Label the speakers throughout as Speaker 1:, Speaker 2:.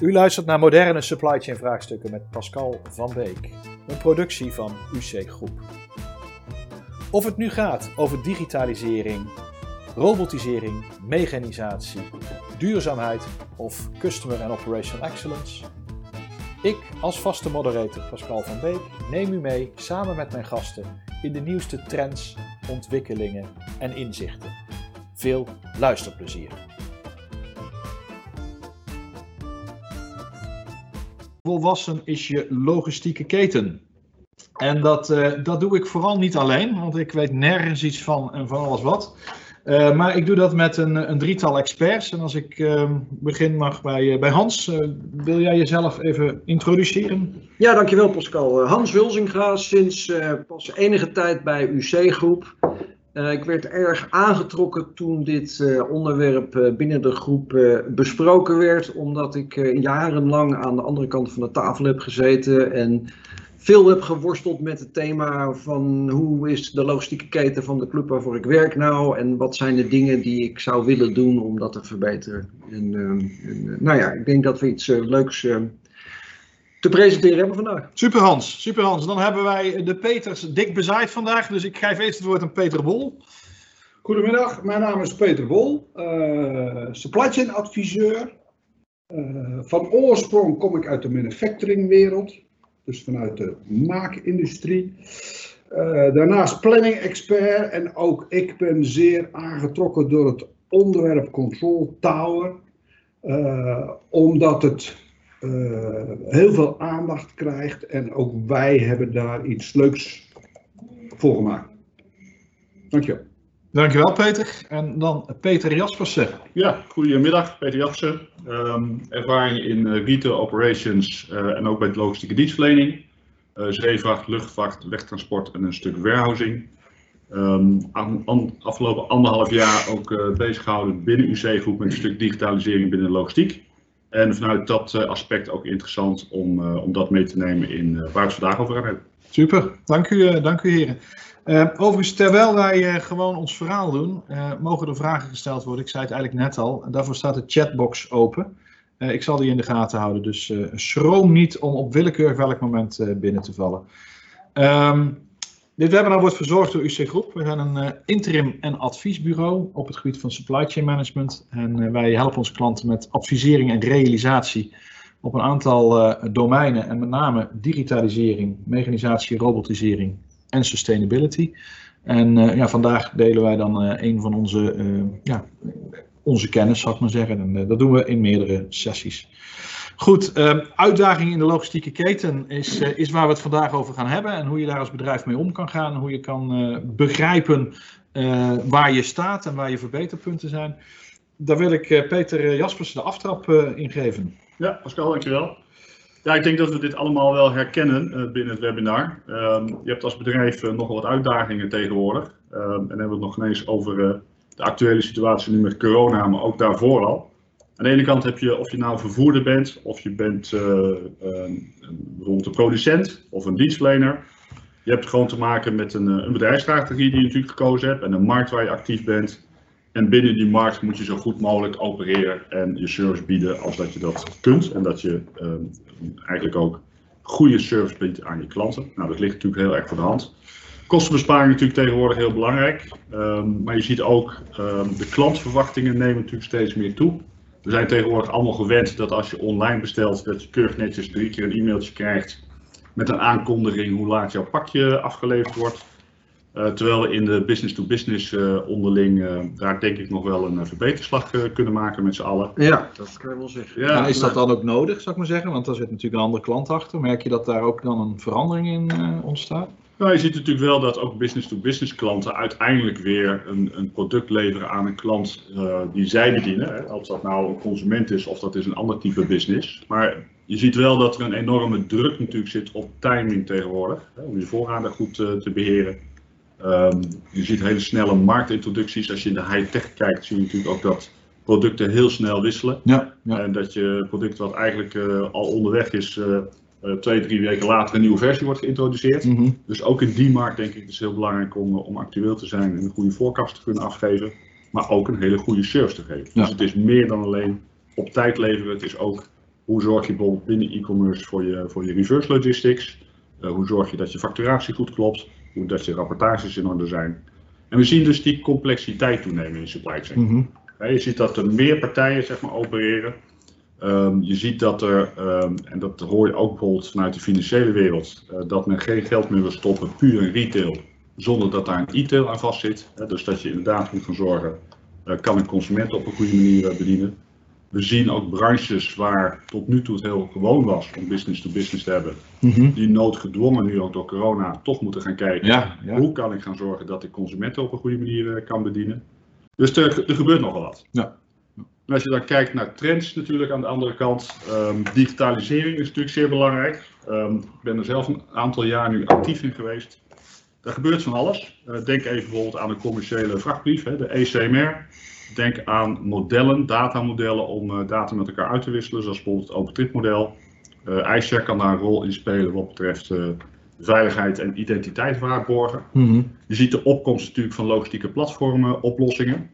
Speaker 1: U luistert naar moderne supply chain vraagstukken met Pascal van Beek, een productie van UC Groep. Of het nu gaat over digitalisering, robotisering, mechanisatie, duurzaamheid of customer and operational excellence. Ik als vaste moderator Pascal van Beek neem u mee samen met mijn gasten in de nieuwste trends, ontwikkelingen en inzichten. Veel luisterplezier. Volwassen is je logistieke keten. En dat, uh, dat doe ik vooral niet alleen, want ik weet nergens iets van en van alles wat. Uh, maar ik doe dat met een, een drietal experts. En als ik uh, begin mag bij, bij Hans, wil jij jezelf even introduceren?
Speaker 2: Ja, dankjewel Pascal. Hans Wilzinga, sinds pas enige tijd bij UC Groep. Ik werd erg aangetrokken toen dit onderwerp binnen de groep besproken werd, omdat ik jarenlang aan de andere kant van de tafel heb gezeten en veel heb geworsteld met het thema van hoe is de logistieke keten van de club waarvoor ik werk nou en wat zijn de dingen die ik zou willen doen om dat te verbeteren. En, uh, en nou ja, ik denk dat we iets leuks te presenteren hebben vandaag.
Speaker 1: Super Hans, super Hans. Dan hebben wij de Peters dik bezaaid vandaag, dus ik geef eerst het woord aan Peter Bol.
Speaker 3: Goedemiddag, mijn naam is Peter Bol, supply chain adviseur. van oorsprong kom ik uit de manufacturingwereld dus vanuit de maakindustrie. Uh, daarnaast planning expert en ook ik ben zeer aangetrokken door het onderwerp Control Tower. Uh, omdat het uh, heel veel aandacht krijgt en ook wij hebben daar iets leuks voor gemaakt. Dankjewel.
Speaker 1: Dankjewel Peter. En dan Peter Jaspersen.
Speaker 4: Ja, goedemiddag. Peter Jaspersen. Um, ervaring in uh, retail operations uh, en ook bij de logistieke dienstverlening. Uh, zeevracht, luchtvracht, wegtransport en een stuk warehousing. Um, aan, afgelopen anderhalf jaar ook bezig gehouden binnen UC-groep met een stuk digitalisering binnen de logistiek. En vanuit dat aspect ook interessant om, om dat mee te nemen in waar we het vandaag over gaan hebben.
Speaker 1: Super, dank u, dank u heren. Uh, overigens, terwijl wij gewoon ons verhaal doen, mogen er vragen gesteld worden. Ik zei het eigenlijk net al. Daarvoor staat de chatbox open. ik zal die in de gaten houden. Dus schroom niet om op willekeurig welk moment binnen te vallen. Um, dit webinar wordt verzorgd door UC Groep. We zijn een interim- en adviesbureau op het gebied van supply chain management. En wij helpen onze klanten met advisering en realisatie op een aantal domeinen. En met name digitalisering, mechanisatie, robotisering en sustainability. En ja, vandaag delen wij dan een van onze, ja, onze kennis, zou ik maar zeggen. En dat doen we in meerdere sessies. Goed, uitdaging in de logistieke keten is, is waar we het vandaag over gaan hebben. En hoe je daar als bedrijf mee om kan gaan. Hoe je kan begrijpen waar je staat en waar je verbeterpunten zijn. Daar wil ik Peter Jaspers de aftrap in geven.
Speaker 4: Ja, Pascal, dankjewel. Ja, ik denk dat we dit allemaal wel herkennen binnen het webinar. Um, je hebt als bedrijf nogal wat uitdagingen tegenwoordig. Um, en dan hebben we het nog eens over de actuele situatie nu met corona, maar ook daarvoor al. Aan de ene kant heb je, of je nou vervoerder bent, of je bent um, bijvoorbeeld een producent of een dienstverlener. Je hebt gewoon te maken met een, een bedrijfsstrategie die je natuurlijk gekozen hebt en een markt waar je actief bent. En binnen die markt moet je zo goed mogelijk opereren en je service bieden als dat je dat kunt. En dat je um, eigenlijk ook goede service biedt aan je klanten. Nou, dat ligt natuurlijk heel erg voor de hand. Kostenbesparing natuurlijk tegenwoordig heel belangrijk. Um, maar je ziet ook um, de klantverwachtingen nemen natuurlijk steeds meer toe. We zijn tegenwoordig allemaal gewend dat als je online bestelt, dat je keurig netjes drie keer een e-mailtje krijgt met een aankondiging hoe laat jouw pakje afgeleverd wordt. Uh, terwijl we in de business-to-business -business, uh, onderling uh, daar denk ik nog wel een verbeterslag kunnen maken met z'n allen.
Speaker 2: Ja, dat kan je wel zeggen.
Speaker 1: Ja, en is dat dan ook nodig, zou ik maar zeggen? Want daar zit natuurlijk een andere klant achter. Merk je dat daar ook dan een verandering in ontstaat?
Speaker 4: Nou, je ziet natuurlijk wel dat ook business-to-business -business klanten uiteindelijk weer een, een, product leveren aan een klant die zij bedienen. Hè? Of dat nou een consument is of dat is een ander type business. Maar je ziet wel dat er een enorme druk natuurlijk zit op timing tegenwoordig. Hè? Om je voorraden goed te beheren. Um, je ziet hele snelle marktintroducties. Als je in de high-tech kijkt, zie je natuurlijk ook dat producten heel snel wisselen.
Speaker 1: Ja, ja.
Speaker 4: En dat je product wat eigenlijk uh, al onderweg is, uh, twee, drie weken later een nieuwe versie wordt geïntroduceerd.
Speaker 1: Mm -hmm.
Speaker 4: Dus ook in die markt denk ik het is heel belangrijk om, om actueel te zijn en een goede voorkast te kunnen afgeven. Maar ook een hele goede service te geven.
Speaker 1: Ja.
Speaker 4: Dus het is meer dan alleen op tijd leveren. Het is ook Hoe zorg je bijvoorbeeld binnen e-commerce voor je, voor je reverse logistics? Eh, hoe zorg je dat je facturatie goed klopt? Hoe dat je rapportages in orde zijn? En we zien dus die complexiteit toenemen in de supply chain.
Speaker 1: Mhm.
Speaker 4: Je ziet dat er meer partijen zeg maar, opereren. Ehm, je ziet dat er, ehm, en dat hoor je ook bijvoorbeeld vanuit de financiële wereld, eh, dat men geen geld meer wil stoppen puur in retail, zonder dat daar een e-tail aan vast zit. Hè, dus dat je inderdaad moet gaan zorgen, eh, kan een consument op een goede manier eh, bedienen. We zien ook branches waar tot nu toe het heel gewoon was om business to business te hebben,
Speaker 1: Mhm.
Speaker 4: die noodgedwongen nu ook door corona toch moeten gaan kijken.
Speaker 1: Ja, ja.
Speaker 4: Hoe kan ik gaan zorgen dat ik consumenten op een goede manier kan bedienen? Dus er, er gebeurt nogal wat.
Speaker 1: Ja.
Speaker 4: En als je dan kijkt naar trends natuurlijk aan de andere kant, ehm, digitalisering is natuurlijk zeer belangrijk. Ehm, ik ben er zelf een aantal jaar nu actief in geweest. Er gebeurt van alles. Eh, denk even bijvoorbeeld aan de commerciële vrachtbrief, hè, de ECMR. Denk aan modellen, datamodellen om eh, data met elkaar uit te wisselen, zoals bijvoorbeeld het OpenTrip-model. Uh, iShare kan daar een rol in spelen wat betreft eh, veiligheid en identiteit waarborgen.
Speaker 1: Mhm.
Speaker 4: Je ziet de opkomst natuurlijk van logistieke platformen, oplossingen.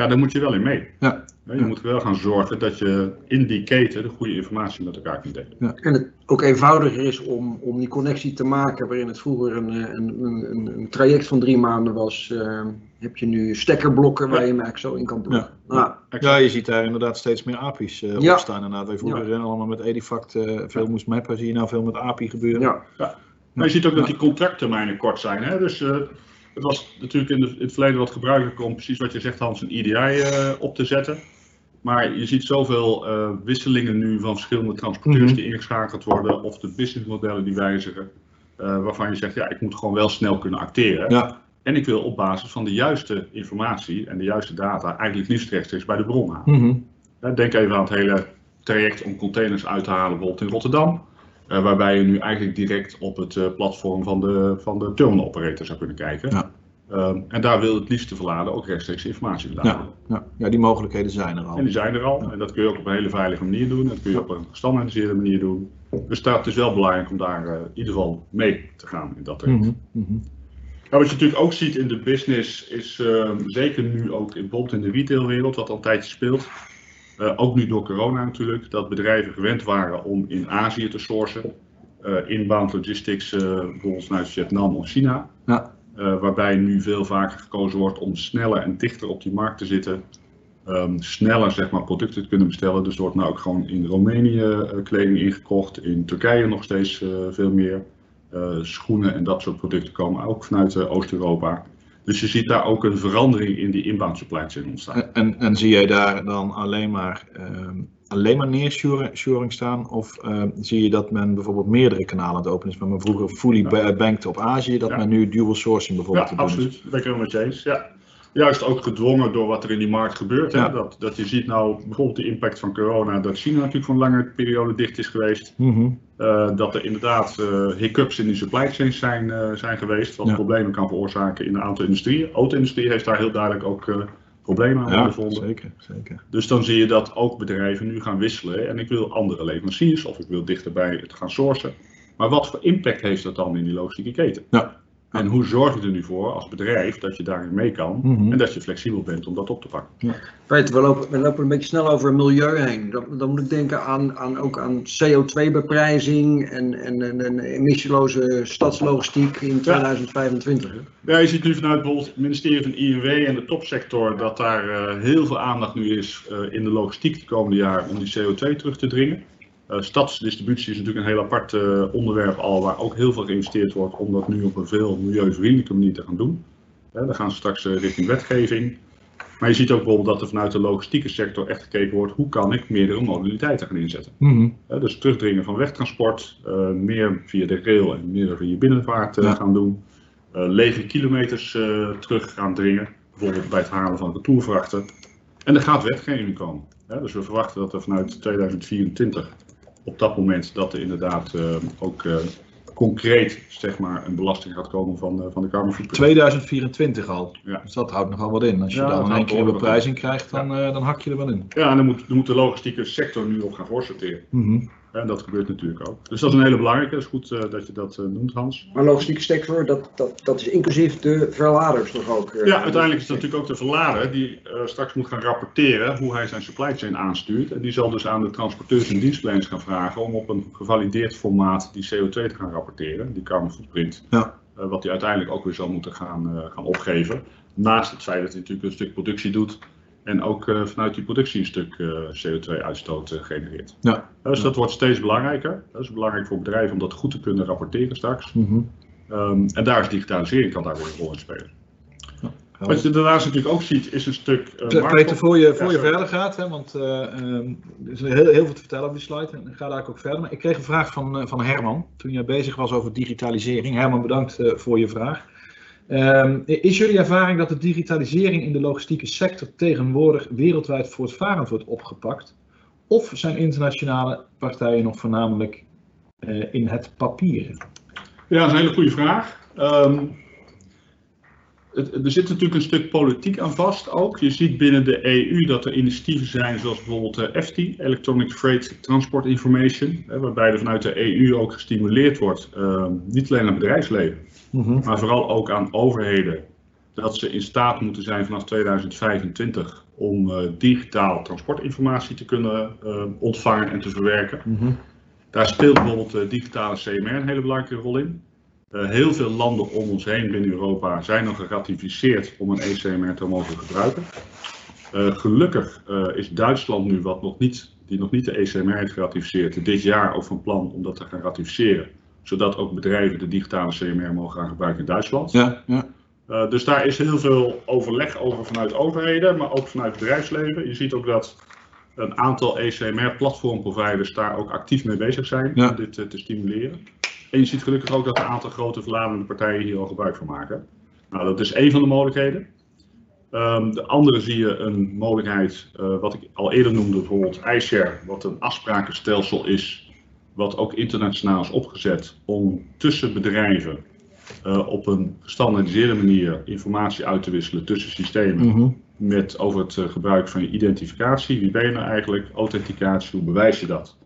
Speaker 4: Ja, daar moet je wel in mee.
Speaker 1: Ja.
Speaker 4: Je
Speaker 1: Ja.
Speaker 4: moet wel gaan zorgen dat je in die keten de goede informatie met elkaar kunt delen.
Speaker 2: En het ook eenvoudiger is om, om die connectie te maken, waarin het vroeger een, eh, een, een, een, traject van drie maanden was, eh, heb je nu stekkerblokken waar
Speaker 4: Ja.
Speaker 2: je hem eigenlijk zo in kan pluggen. Nou,
Speaker 1: Ja, je ziet daar inderdaad steeds meer API's eh
Speaker 2: Ja.
Speaker 1: opstaan. Inderdaad. Wij vroeger allemaal met Edifact eh, veel moest mappen. Zie je nou veel met API gebeuren.
Speaker 2: ja.
Speaker 4: Maar je ziet ook dat
Speaker 1: Ja.
Speaker 4: die contracttermijnen kort zijn. Hè? Dus eh, het was natuurlijk in, de, in het verleden wat gebruikelijk om precies wat je zegt Hans, een EDI eh, op te zetten. Maar je ziet zoveel eh, wisselingen nu van verschillende transporteurs
Speaker 1: Mhm.
Speaker 4: die ingeschakeld worden of de businessmodellen die wijzigen. eh, waarvan je zegt, ja, ik moet gewoon wel snel kunnen acteren.
Speaker 1: Ja.
Speaker 4: En ik wil op basis van de juiste informatie en de juiste data eigenlijk liefst rechtstreeks bij de bron halen.
Speaker 1: Mhm.
Speaker 4: Denk even aan het hele traject om containers uit te halen, bijvoorbeeld in Rotterdam. Eh, waarbij je nu eigenlijk direct op het eh, platform van de, van de terminal operator zou kunnen kijken.
Speaker 1: Ja.
Speaker 4: Ehm, en daar wil het liefste verladen ook rechtstreeks informatie vandaan.
Speaker 1: Ja. Ja. ja, die mogelijkheden zijn er al.
Speaker 4: En die zijn er al. En dat kun je ook op een hele veilige manier doen. Dat kun je op een gestandaardiseerde manier doen. Dus dat is wel belangrijk om daar eh, in ieder geval mee te gaan in dat traject.
Speaker 1: Mhm. Mhm.
Speaker 4: Ja, wat je natuurlijk ook ziet in de business is ehm, zeker nu ook in, bijvoorbeeld in de retailwereld, wat al een tijdje speelt. Eh, ook nu door corona natuurlijk, dat bedrijven gewend waren om in Azië te sourcen. eh, inbound logistics, eh, bijvoorbeeld vanuit Vietnam of China.
Speaker 1: Ja.
Speaker 4: Waarbij nu veel vaker gekozen wordt om sneller en dichter op die markt te zitten. Ehm, sneller zeg maar, producten te kunnen bestellen. Dus er wordt nou ook gewoon in Roemenië kleding ingekocht. In Turkije nog steeds veel meer. Schoenen en dat soort producten komen ook vanuit Oost-Europa. Dus je ziet daar ook een verandering in die inbound supply chain ontstaan.
Speaker 1: En, en, zie jij daar dan alleen maar, ehm, alleen maar nearshoring staan? Of ehm, zie je dat men bijvoorbeeld meerdere kanalen aan het openen is? Waar men vroeger fully
Speaker 4: Ja.
Speaker 1: ba- banked op Azië, dat
Speaker 4: Ja.
Speaker 1: men nu dual sourcing
Speaker 4: Ja,
Speaker 1: bijvoorbeeld te doen is?
Speaker 4: absoluut. Met je eens. Ja. Juist ook gedwongen door wat er in die markt gebeurt. Hè?
Speaker 1: Ja.
Speaker 4: Dat, dat je ziet nou bijvoorbeeld de impact van corona, dat China natuurlijk voor een lange periode dicht is geweest.
Speaker 1: Mhm.
Speaker 4: Eh, dat er inderdaad eh, hiccups in die supply chains zijn, eh, zijn geweest, wat
Speaker 1: Ja.
Speaker 4: problemen kan veroorzaken in een aantal industrieën. Auto-industrie heeft daar heel duidelijk ook problemen aan
Speaker 1: Ja, zeker, zeker.
Speaker 4: Dus dan zie je dat ook bedrijven nu gaan wisselen en ik wil andere leveranciers of ik wil dichterbij het gaan sourcen. Maar wat voor impact heeft dat dan in die logistieke keten?
Speaker 1: Ja.
Speaker 4: En hoe zorg je er nu voor als bedrijf dat je daarin mee kan
Speaker 1: Mhm.
Speaker 4: en dat je flexibel bent om dat op te pakken?
Speaker 2: Peter, we lopen, we lopen een beetje snel over milieu heen. Dan, dan moet ik denken aan, aan, ook aan CO2-beprijzing en, en, en, en emissieloze stadslogistiek in 2025. hè?
Speaker 4: Ja, je ziet nu vanuit bijvoorbeeld het ministerie van INW en de topsector dat daar eh, heel veel aandacht nu is eh, in de logistiek de komende jaar om die CO2 terug te dringen. Eh, stadsdistributie is natuurlijk een heel apart eh, onderwerp al waar ook heel veel geïnvesteerd wordt om dat nu op een veel milieuvriendelijke manier te gaan doen. Hè, dan gaan ze straks eh, richting wetgeving. Maar je ziet ook bijvoorbeeld dat er vanuit de logistieke sector echt gekeken wordt hoe kan ik meerdere modaliteiten gaan inzetten.
Speaker 1: Mhm.
Speaker 4: Dus terugdringen van wegtransport, eh, meer via de rail en meer via binnenvaart eh,
Speaker 1: Ja.
Speaker 4: gaan doen. Eh, lege kilometers eh, terug gaan dringen, bijvoorbeeld bij het halen van retourvrachten. En er gaat wetgeving komen. Dus we verwachten dat er vanuit 2024, op dat moment, dat er inderdaad eh, ook eh, concreet zeg maar, een belasting gaat komen van, eh, van de carbon footprint.
Speaker 1: 2024 al.
Speaker 4: Ja.
Speaker 1: Dus dat houdt nogal wat in. Als je
Speaker 4: Ja, dat
Speaker 1: dan in één keer een beprijzing krijgt, dan, dan hak je er wel in.
Speaker 4: Ja, en dan moet, dan moet de logistieke sector nu op gaan voorsorteren.
Speaker 1: Mhm.
Speaker 4: En dat gebeurt natuurlijk ook. Dus dat is een hele belangrijke. Het is goed eh, dat je dat eh, noemt, Hans.
Speaker 2: Maar logistieke sector, dat, dat, dat is inclusief de verladers toch ook? eh,
Speaker 4: Ja, uiteindelijk is dat natuurlijk ook de verlader die eh, straks moet gaan rapporteren hoe hij zijn supply chain aanstuurt. En die zal dus aan de transporteurs en dienstverleners gaan vragen om op een gevalideerd formaat die CO2 te gaan rapporteren, die carbon footprint.
Speaker 1: Ja.
Speaker 4: Eh, wat hij uiteindelijk ook weer zal moeten gaan, eh, gaan opgeven. Naast het feit dat hij natuurlijk een stuk productie doet en ook eh, vanuit die productie een stuk eh, CO2-uitstoot genereert.
Speaker 1: Ja.
Speaker 4: dus dat wordt steeds belangrijker. Dat is belangrijk voor bedrijven om dat goed te kunnen rapporteren straks.
Speaker 1: Mhm.
Speaker 4: Ehm, en daar is digitalisering kan daar weer een rol in spelen.
Speaker 1: Ja.
Speaker 4: Wat je daarnaast natuurlijk ook ziet, is een stuk. eh, markt-
Speaker 1: Peter, voor je, voor je verder gaat, hè, want eh, ehm, er is heel, heel veel te vertellen op die slide en ik ga daar ook verder. Maar ik kreeg een vraag van, eh, van Herman toen jij bezig was over digitalisering. Herman, bedankt eh, voor je vraag. Ehm, is jullie ervaring dat de digitalisering in de logistieke sector tegenwoordig wereldwijd voortvarend wordt opgepakt? Of zijn internationale partijen nog voornamelijk eh, in het papieren?
Speaker 4: Ja, dat is een hele goede vraag. Ehm, er zit natuurlijk een stuk politiek aan vast ook. Je ziet binnen de EU dat er initiatieven zijn zoals bijvoorbeeld eh, EFTI, Electronic Freight Transport Information, waarbij er vanuit de EU ook gestimuleerd wordt, ehm, niet alleen aan bedrijfsleven, maar vooral ook aan overheden, dat ze in staat moeten zijn vanaf 2025 om eh, digitaal transportinformatie te kunnen eh, ontvangen en te verwerken.
Speaker 1: Mhm.
Speaker 4: Daar speelt bijvoorbeeld de digitale CMR een hele belangrijke rol in. Eh, heel veel landen om ons heen binnen Europa zijn al geratificeerd om een ECMR te mogen gebruiken. Eh, gelukkig eh, is Duitsland nu, wat nog niet, die nog niet de ECMR heeft geratificeerd, dit jaar ook van plan om dat te gaan ratificeren. Zodat ook bedrijven de digitale CMR mogen gaan gebruiken in Duitsland.
Speaker 1: Ja, ja.
Speaker 4: Eh, dus daar is heel veel overleg over vanuit overheden, maar ook vanuit bedrijfsleven. Je ziet ook dat een aantal ECMR-platformproviders daar ook actief mee bezig zijn
Speaker 1: Ja.
Speaker 4: om dit eh, te stimuleren. En je ziet gelukkig ook dat een aantal grote verladende partijen hier al gebruik van maken. Nou, dat is één van de mogelijkheden. Ehm, de andere zie je een mogelijkheid, eh, wat ik al eerder noemde, bijvoorbeeld iShare, wat een afsprakenstelsel is, wat ook internationaal is opgezet om tussen bedrijven eh, op een gestandaardiseerde manier informatie uit te wisselen tussen systemen
Speaker 1: Mhm.
Speaker 4: met over het eh, gebruik van je identificatie. Wie ben je nou eigenlijk? Authenticatie, hoe bewijs je dat?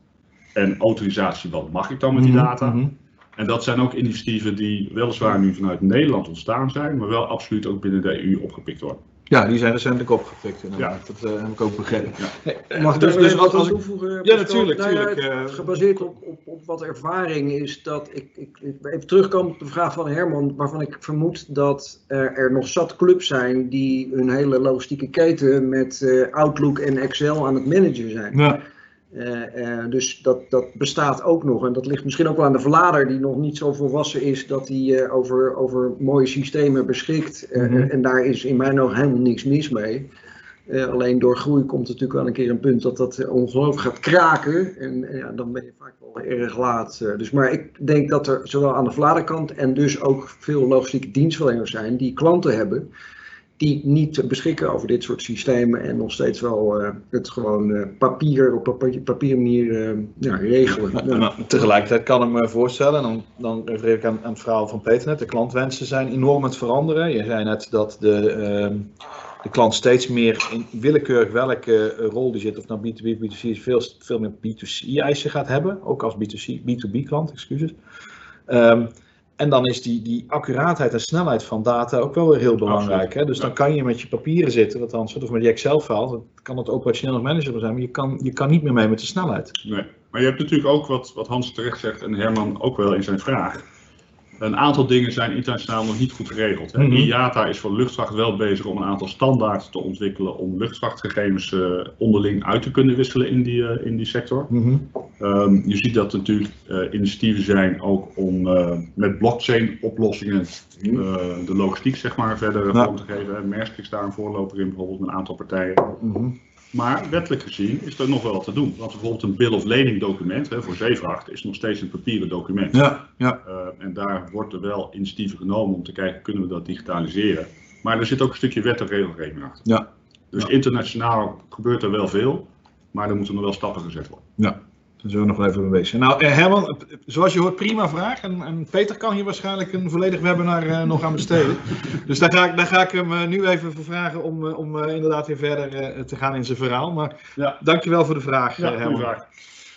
Speaker 4: En autorisatie, wat mag ik dan met die
Speaker 1: Mhm,
Speaker 4: data?
Speaker 1: mhm.
Speaker 4: En dat zijn ook initiatieven die weliswaar nu vanuit Nederland ontstaan zijn, maar wel absoluut ook binnen de EU opgepikt worden.
Speaker 1: Ja, die zijn recentelijk opgepikt inderdaad. Dat eh, heb ik ook begrepen.
Speaker 4: Ja.
Speaker 1: Hey,
Speaker 2: Mag ik
Speaker 1: dus, dus wat als ik...
Speaker 2: toevoegen?
Speaker 1: Ja,
Speaker 2: Pascal?
Speaker 1: natuurlijk,
Speaker 2: Nou ja,
Speaker 1: eh.
Speaker 2: gebaseerd op, op, op wat ervaring is dat ik, ik, ik even terugkom op de vraag van Herman, waarvan ik vermoed dat er, er nog zat clubs zijn die hun hele logistieke keten met eh, Outlook en Excel aan het managen zijn.
Speaker 1: Ja,
Speaker 2: Eh, eh, dus dat, dat bestaat ook nog. En dat ligt misschien ook wel aan de verlader, die nog niet zo volwassen is dat hij eh, over, over mooie systemen beschikt.
Speaker 1: Mhm.
Speaker 2: En daar is in mijn ogen helemaal niks mis mee. Alleen door groei komt er natuurlijk wel een keer een punt dat dat ongelooflijk gaat kraken. En, ja, dan ben je vaak wel erg laat. Dus, maar ik denk dat er zowel aan de verladerkant en dus ook veel logistieke dienstverleners zijn die klanten hebben. Die niet beschikken over dit soort systemen en nog steeds wel eh, het gewoon eh, papier op papier, manier eh, regelen.
Speaker 1: maar tegelijkertijd kan ik me voorstellen, en dan, dan refereer ik aan, het verhaal van Peter net, de klantwensen zijn enorm aan het veranderen. Je zei net dat de, ehm, de klant steeds meer in willekeurig welke rol die zit, of nou B2B, B2C is, veel, veel meer B2C-eisen gaat hebben, ook als B2C, B2B-klant, excuses. Ehm, en dan is die, die accuraatheid en snelheid van data ook wel weer heel belangrijk. Hè? Dus dan kan je met je papieren zitten, althans, of met die Excel-file, dat kan het operationeel manager zijn, maar je kan, je kan niet meer mee met de snelheid.
Speaker 4: Nee. Maar je hebt natuurlijk ook wat, wat Hans terecht zegt en Herman ook wel in zijn vraag. Een aantal dingen zijn internationaal nog niet goed geregeld. Hè.
Speaker 1: Mhm.
Speaker 4: IATA is voor luchtvaart wel bezig om een aantal standaarden te ontwikkelen om luchtvaartgegevens eh, onderling uit te kunnen wisselen in die, eh, in die sector. Ehm, je ziet dat er natuurlijk eh, initiatieven zijn ook om met blockchain oplossingen eh, de logistiek zeg maar, verder
Speaker 1: Ja.
Speaker 4: vorm te geven. Maersk is daar een voorloper in, bijvoorbeeld met een aantal partijen.
Speaker 1: Mhm.
Speaker 4: Maar wettelijk gezien is er nog wel wat te doen. Want bijvoorbeeld een bill of lading document hè, voor zeevracht is nog steeds een papieren document.
Speaker 1: Ja, ja.
Speaker 4: Eh, en daar wordt er wel initiatieven genomen om te kijken, kunnen we dat digitaliseren. Maar er zit ook een stukje wet en regelgeving achter.
Speaker 1: Ja.
Speaker 4: Dus
Speaker 1: Ja.
Speaker 4: internationaal gebeurt er wel veel, maar er moeten nog wel stappen gezet worden.
Speaker 1: Ja, we nog even mee bezig. Nou, eh, Herman, zoals je hoort, prima vraag. En, en Peter kan hier waarschijnlijk een volledig webinar eh, nog aan besteden. Dus daar ga ik, daar ga ik hem eh, nu even voor vragen om, om inderdaad weer verder te gaan in zijn verhaal. Maar
Speaker 4: Ja.
Speaker 1: dankjewel voor de vraag,
Speaker 4: Ja,
Speaker 1: Herman.
Speaker 4: vraag.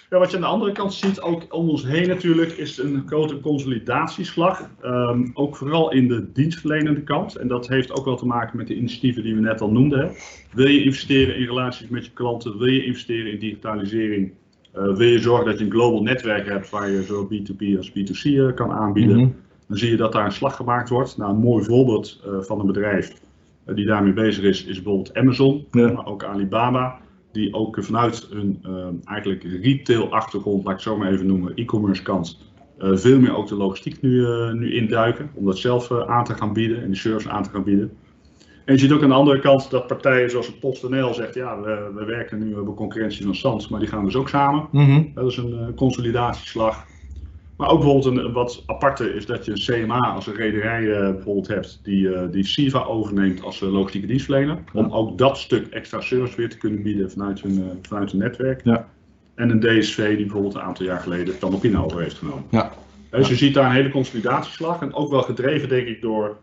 Speaker 4: Ja, wat je aan de andere kant ziet, ook om ons heen natuurlijk, is een grote consolidatieslag. Ehm, ook vooral in de dienstverlenende kant. En dat heeft ook wel te maken met de initiatieven die we net al noemden. hè. Wil je investeren in relaties met je klanten? Wil je investeren in digitalisering? Eh, wil je zorgen dat je een global netwerk hebt waar je zowel B2B als B2C eh, kan aanbieden?
Speaker 1: Mhm.
Speaker 4: Dan zie je dat daar een slag gemaakt wordt. Nou, een mooi voorbeeld eh, van een bedrijf die daarmee bezig is, is bijvoorbeeld Amazon,
Speaker 1: Ja.
Speaker 4: maar ook Alibaba. Die ook vanuit hun eigenlijk retail achtergrond, laat ik het zo maar even noemen, e-commerce kant, veel meer ook de logistiek nu, nu induiken. Om dat zelf aan te gaan bieden en die service aan te gaan bieden. En je ziet ook aan de andere kant dat partijen zoals het PostNL zegt, ja, we, we werken nu, we hebben concurrentie van Sans, maar die gaan dus ook samen.
Speaker 1: Mhm.
Speaker 4: Dat is een eh, consolidatieslag. Maar ook bijvoorbeeld een wat aparte is dat je een CMA als een rederij eh, bijvoorbeeld hebt die, eh, die SIVA overneemt als logistieke dienstverlener. Om ook dat stuk extra service weer te kunnen bieden vanuit hun, vanuit hun netwerk.
Speaker 1: Ja.
Speaker 4: En een DSV die bijvoorbeeld een aantal jaar geleden Tanopina over heeft genomen.
Speaker 1: Ja.
Speaker 4: Dus je ziet daar een hele consolidatieslag en ook wel gedreven denk ik door,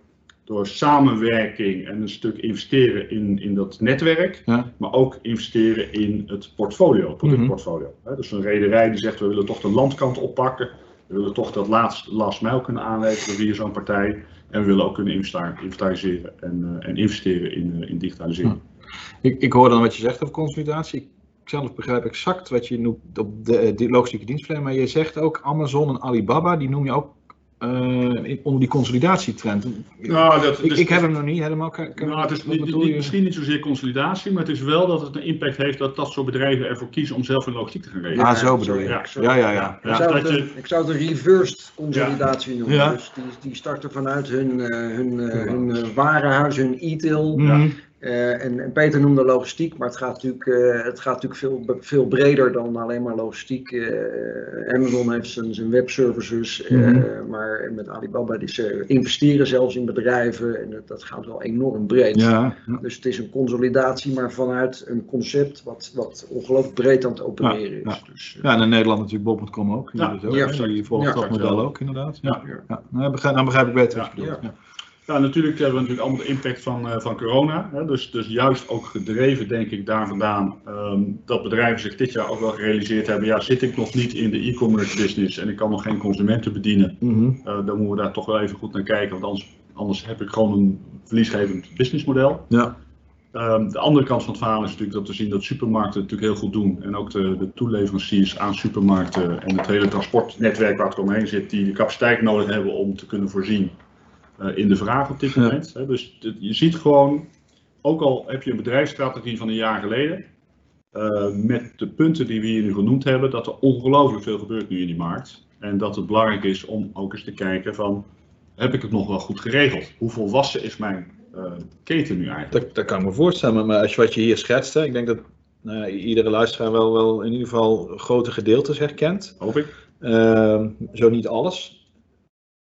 Speaker 4: door samenwerking en een stuk investeren in, in dat netwerk.
Speaker 1: Ja.
Speaker 4: Maar ook investeren in het portfolio, productportfolio. Hè, Dus een rederij die zegt we willen toch de landkant oppakken. We willen toch dat laatst, last mile kunnen aanleveren via zo'n partij. En we willen ook kunnen inventariseren en, eh, en investeren in, eh, in digitalisering.
Speaker 1: Ik, ik hoor dan wat je zegt over consolidatie. Ik zelf begrijp exact wat je noemt op de, de logistieke dienstverlening. Maar je zegt ook Amazon en Alibaba, die noem je ook eh, in- onder die consolidatietrend.
Speaker 4: Nou, dat,
Speaker 1: ik,
Speaker 4: dus-
Speaker 1: ik heb hem nog niet helemaal. Kan, kan-
Speaker 4: Nou, het is niet, misschien niet zozeer consolidatie, maar het is wel dat het een impact heeft dat dat soort bedrijven ervoor kiezen om zelf hun logistiek te gaan regelen.
Speaker 1: Ah, zo bedoel je.
Speaker 2: Ja,
Speaker 1: Ja, ja, ja.
Speaker 2: Ik zou, het, een- ik zou het een reversed consolidatie noemen.
Speaker 1: Ja.
Speaker 2: Dus die, die starten vanuit hun, eh, hun, eh, hun warenhuis, hun e-tail. Eh, en, en Peter noemde logistiek, maar het gaat natuurlijk, eh, het gaat natuurlijk veel, veel breder dan alleen maar logistiek. Eh, Amazon heeft zijn, zijn webservices, eh,
Speaker 1: Mhm.
Speaker 2: maar met Alibaba die ze investeren zelfs in bedrijven en dat, dat gaat wel enorm breed.
Speaker 1: Ja, ja.
Speaker 2: Dus het is een consolidatie, maar vanuit een concept wat, wat ongelooflijk breed aan het opereren
Speaker 1: Ja,
Speaker 2: is. Dus, eh,
Speaker 1: ja, en in Nederland natuurlijk Bob.com ook.
Speaker 4: Ja,
Speaker 1: het ook,
Speaker 2: ja,
Speaker 1: die volgt
Speaker 2: Ja,
Speaker 1: dat model ook inderdaad. Ja.
Speaker 2: Ja.
Speaker 1: Ja. Nou, begrijp, dan begrijp ik beter wat je
Speaker 4: Ja.
Speaker 1: Ja.
Speaker 4: Natuurlijk hebben we natuurlijk allemaal de impact van, eh, van corona. Hè? Dus, dus juist ook gedreven, denk ik, daar vandaan ehm, dat bedrijven zich dit jaar ook wel gerealiseerd hebben. Ja, zit ik nog niet in de e-commerce business en ik kan nog geen consumenten bedienen,
Speaker 1: Mhm.
Speaker 4: eh, dan moeten we daar toch wel even goed naar kijken. Want anders, anders heb ik gewoon een verliesgevend businessmodel.
Speaker 1: Ja.
Speaker 4: Ehm, de andere kant van het verhaal is natuurlijk dat we zien dat supermarkten het natuurlijk heel goed doen. En ook de, de toeleveranciers aan supermarkten en het hele transportnetwerk waar het omheen zit, die de capaciteit nodig hebben om te kunnen voorzien in de vraag op dit moment. Dus je ziet gewoon, ook al heb je een bedrijfsstrategie van een jaar geleden, eh, met de punten die we hier nu genoemd hebben, dat er ongelooflijk veel gebeurt nu in die markt. En dat het belangrijk is om ook eens te kijken van, heb ik het nog wel goed geregeld? Hoe volwassen is mijn eh, keten nu eigenlijk?
Speaker 1: Dat, dat kan ik me voorstellen, maar als je wat je hier schetst, hè, ik denk dat nou ja, iedere luisteraar wel, wel in ieder geval grote gedeeltes herkent.
Speaker 4: Hoop ik.
Speaker 1: Ehm, zo niet alles.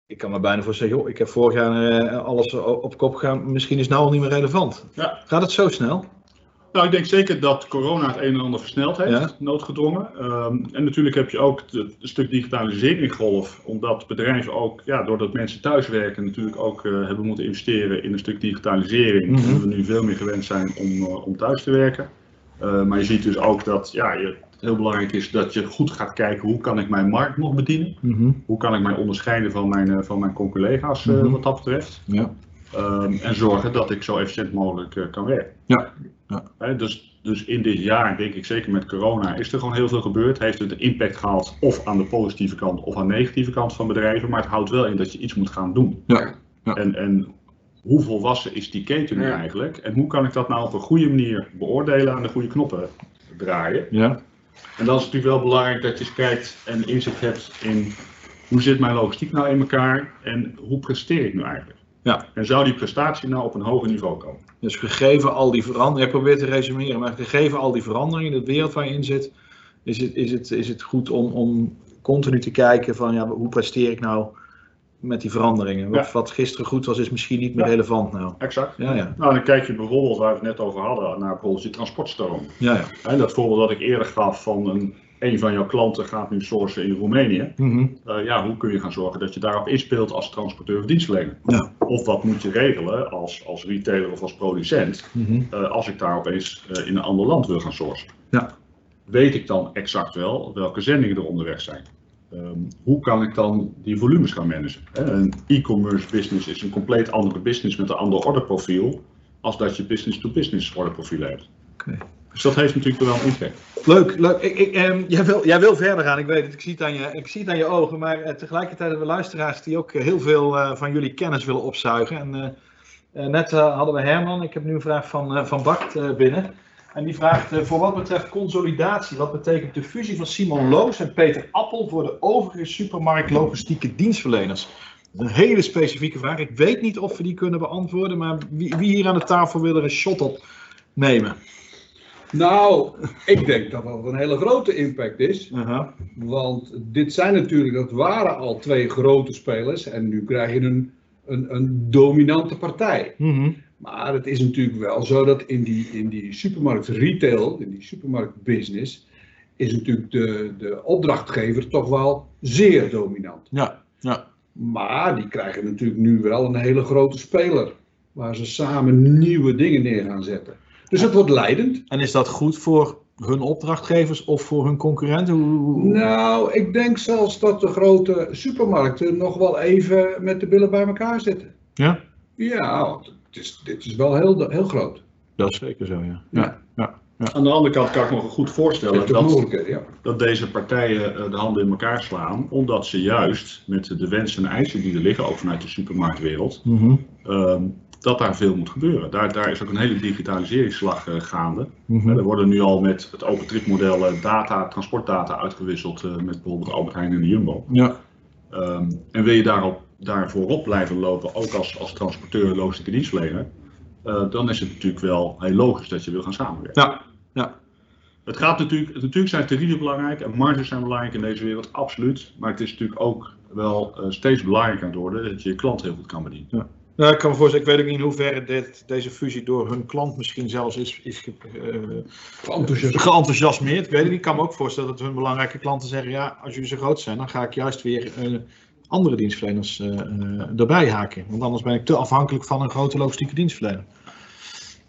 Speaker 1: Ik kan me bijna voorstellen, joh, ik heb vorig jaar eh, alles op kop gegaan, misschien is het nou al niet meer relevant.
Speaker 4: Ja.
Speaker 1: Gaat het zo snel?
Speaker 4: Nou, ik denk zeker dat corona het een en ander versneld heeft,
Speaker 1: Ja.
Speaker 4: noodgedrongen. Ehm, en natuurlijk heb je ook het stuk digitaliseringgolf, omdat bedrijven ook, ja, doordat mensen thuiswerken, natuurlijk ook eh, hebben moeten investeren in een stuk digitalisering.
Speaker 1: Mhm.
Speaker 4: En we nu veel meer gewend zijn om, eh, om thuis te werken. Maar je ziet dus ook dat ja, je, heel belangrijk is dat je goed gaat kijken hoe kan ik mijn markt nog bedienen. Hoe kan ik mij onderscheiden van mijn, eh, van mijn collega's eh,
Speaker 1: Mhm.
Speaker 4: wat dat betreft.
Speaker 1: Ja.
Speaker 4: Ehm, en zorgen dat ik zo efficiënt mogelijk eh, kan werken.
Speaker 1: Ja, ja.
Speaker 4: Hè, dus, dus in dit jaar, denk ik zeker met corona, is er gewoon heel veel gebeurd. Heeft het impact gehad of aan de positieve kant of aan de negatieve kant van bedrijven. Maar het houdt wel in dat je iets moet gaan doen.
Speaker 1: Ja, ja.
Speaker 4: En, en hoe volwassen is die keten nu
Speaker 2: Ja.
Speaker 4: eigenlijk? En hoe kan ik dat nou op een goede manier beoordelen aan de goede knoppen draaien?
Speaker 1: Ja.
Speaker 4: En dan is het natuurlijk wel belangrijk dat je eens kijkt en inzicht hebt in hoe zit mijn logistiek nou in elkaar en hoe presteer ik nu eigenlijk?
Speaker 1: Ja.
Speaker 4: En zou die prestatie nou op een hoger niveau komen?
Speaker 1: Dus gegeven al die veranderingen, ik probeer te resumeren, maar gegeven al die veranderingen in de wereld waar je in zit, is het, is het, is het goed om, om continu te kijken van ja, hoe presteer ik nou met die veranderingen? Wat,
Speaker 4: Ja.
Speaker 1: wat gisteren goed was, is misschien niet meer
Speaker 4: Ja.
Speaker 1: relevant nou.
Speaker 4: Exact.
Speaker 1: Ja, ja,
Speaker 4: Nou, dan kijk je bijvoorbeeld, waar we het net over hadden, naar bijvoorbeeld je transportstroom.
Speaker 1: ja. ja.
Speaker 4: Dat voorbeeld dat ik eerder gaf van een, een van jouw klanten gaat nu sourcen in Roemenië.
Speaker 1: Mhm.
Speaker 4: Eh, ja, hoe kun je gaan zorgen dat je daarop inspeelt als transporteur of dienstverlener?
Speaker 1: Ja.
Speaker 4: Of wat moet je regelen als, als retailer of als producent
Speaker 1: Mhm.
Speaker 4: eh, als ik daar opeens eh, in een ander land wil gaan sourcen?
Speaker 1: Ja.
Speaker 4: weet ik dan exact wel welke zendingen er onderweg zijn? Ehm, hoe kan ik dan die volumes gaan managen? Een e-commerce business is een compleet andere business met een ander orderprofiel als dat je business-to-business orderprofiel hebt. Dus dat heeft natuurlijk wel een impact.
Speaker 1: Leuk, leuk. Ik, ik, ehm, jij, wil, jij wil verder gaan, ik weet het. Ik zie het aan je, ik zie het aan je ogen. Maar eh, tegelijkertijd hebben we luisteraars die ook eh, heel veel eh, van jullie kennis willen opzuigen. En net hadden we Herman. Ik heb nu een vraag van, van Bart binnen. En die vraagt, eh, voor wat betreft consolidatie, wat betekent de fusie van Simon Loos en Peter Appel voor de overige supermarkt logistieke dienstverleners? Dat is een hele specifieke vraag. Ik weet niet of we die kunnen beantwoorden, maar wie, wie hier aan de tafel wil er een shot op nemen?
Speaker 3: Nou, ik denk dat dat een hele grote impact is. Want dit zijn natuurlijk, dat waren al twee grote spelers. En nu krijg je een, een, een dominante partij.
Speaker 1: Mhm.
Speaker 3: Maar het is natuurlijk wel zo dat in die, in die supermarkt retail, in die supermarkt business, is natuurlijk de, de opdrachtgever toch wel zeer dominant.
Speaker 1: Ja, ja.
Speaker 3: Maar die krijgen natuurlijk nu wel een hele grote speler. Waar ze samen nieuwe dingen neer gaan zetten. Dus het wordt leidend.
Speaker 1: En is dat goed voor hun opdrachtgevers of voor hun concurrenten?
Speaker 3: Nou, ik denk zelfs dat de grote supermarkten nog wel even met de billen bij elkaar zitten.
Speaker 1: Ja?
Speaker 3: Ja, want is, dit is wel heel, heel groot.
Speaker 1: Dat is zeker zo, ja. ja. ja.
Speaker 4: Aan de andere kant kan ik me goed voorstellen dat, dat deze partijen eh, de handen in elkaar slaan, omdat ze juist met de wensen en eisen die er liggen, ook vanuit de supermarktwereld,
Speaker 1: Mhm.
Speaker 4: ehm, dat daar veel moet gebeuren. Daar, daar is ook een hele digitaliseringsslag eh, gaande. Eh, Er worden nu al met het OpenTrip-model eh, data, transportdata uitgewisseld eh, met bijvoorbeeld Albert Heijn en de Jumbo.
Speaker 1: Ja.
Speaker 4: Ehm, en wil je daarop, daar voorop blijven lopen, ook als, als transporteur, logistieke dienstverlener, eh, dan is het natuurlijk wel heel logisch dat je wil gaan samenwerken.
Speaker 1: Ja. Ja.
Speaker 4: Het gaat natuurlijk, natuurlijk zijn tarieven belangrijk en marges zijn belangrijk in deze wereld, absoluut. Maar het is natuurlijk ook wel eh, steeds belangrijker aan het worden dat je je klant heel goed kan bedienen.
Speaker 1: Ja, ik kan me voorstellen, ik weet ook niet in hoeverre dit, deze fusie door hun klant misschien zelfs is, is ge- eh, geenthousiasmeerd. Ik weet het niet, ik kan me ook voorstellen dat hun belangrijke klanten zeggen, ja, als jullie zo groot zijn, dan ga ik juist weer andere dienstverleners eh, eh, erbij haken. Want anders ben ik te afhankelijk van een grote logistieke dienstverlener.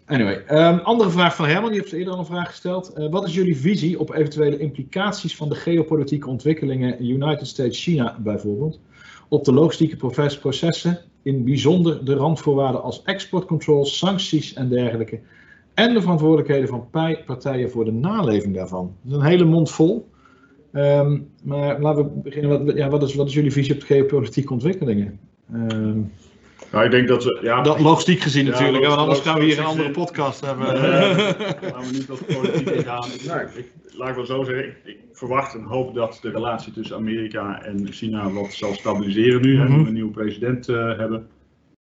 Speaker 1: Anyway, ehm, andere vraag van Herman, die heeft eerder al een vraag gesteld. Eh, wat is jullie visie op eventuele implicaties van de geopolitieke ontwikkelingen United States-China bijvoorbeeld op de logistieke proces- processen, in bijzonder de randvoorwaarden als exportcontrols, sancties en dergelijke, en de verantwoordelijkheden van partijen voor de naleving daarvan? Is een hele mond vol. Ehm, maar laten we beginnen. Wat, ja, wat, is, wat is jullie visie op de geopolitieke ontwikkelingen? Ehm,
Speaker 4: Nou, ik denk dat we, ja,
Speaker 1: dat logistiek gezien
Speaker 4: Ja,
Speaker 1: natuurlijk, want anders gaan we hier een
Speaker 4: gezien.
Speaker 1: andere podcast hebben.
Speaker 4: Laten we niet wat politiek ingaan.
Speaker 2: Nee.
Speaker 4: Ik, laat ik wel zo zeggen, ik, ik verwacht en hoop dat de relatie tussen Amerika en China wat zal stabiliseren nu,
Speaker 1: Mhm.
Speaker 4: we een nieuwe president eh, hebben.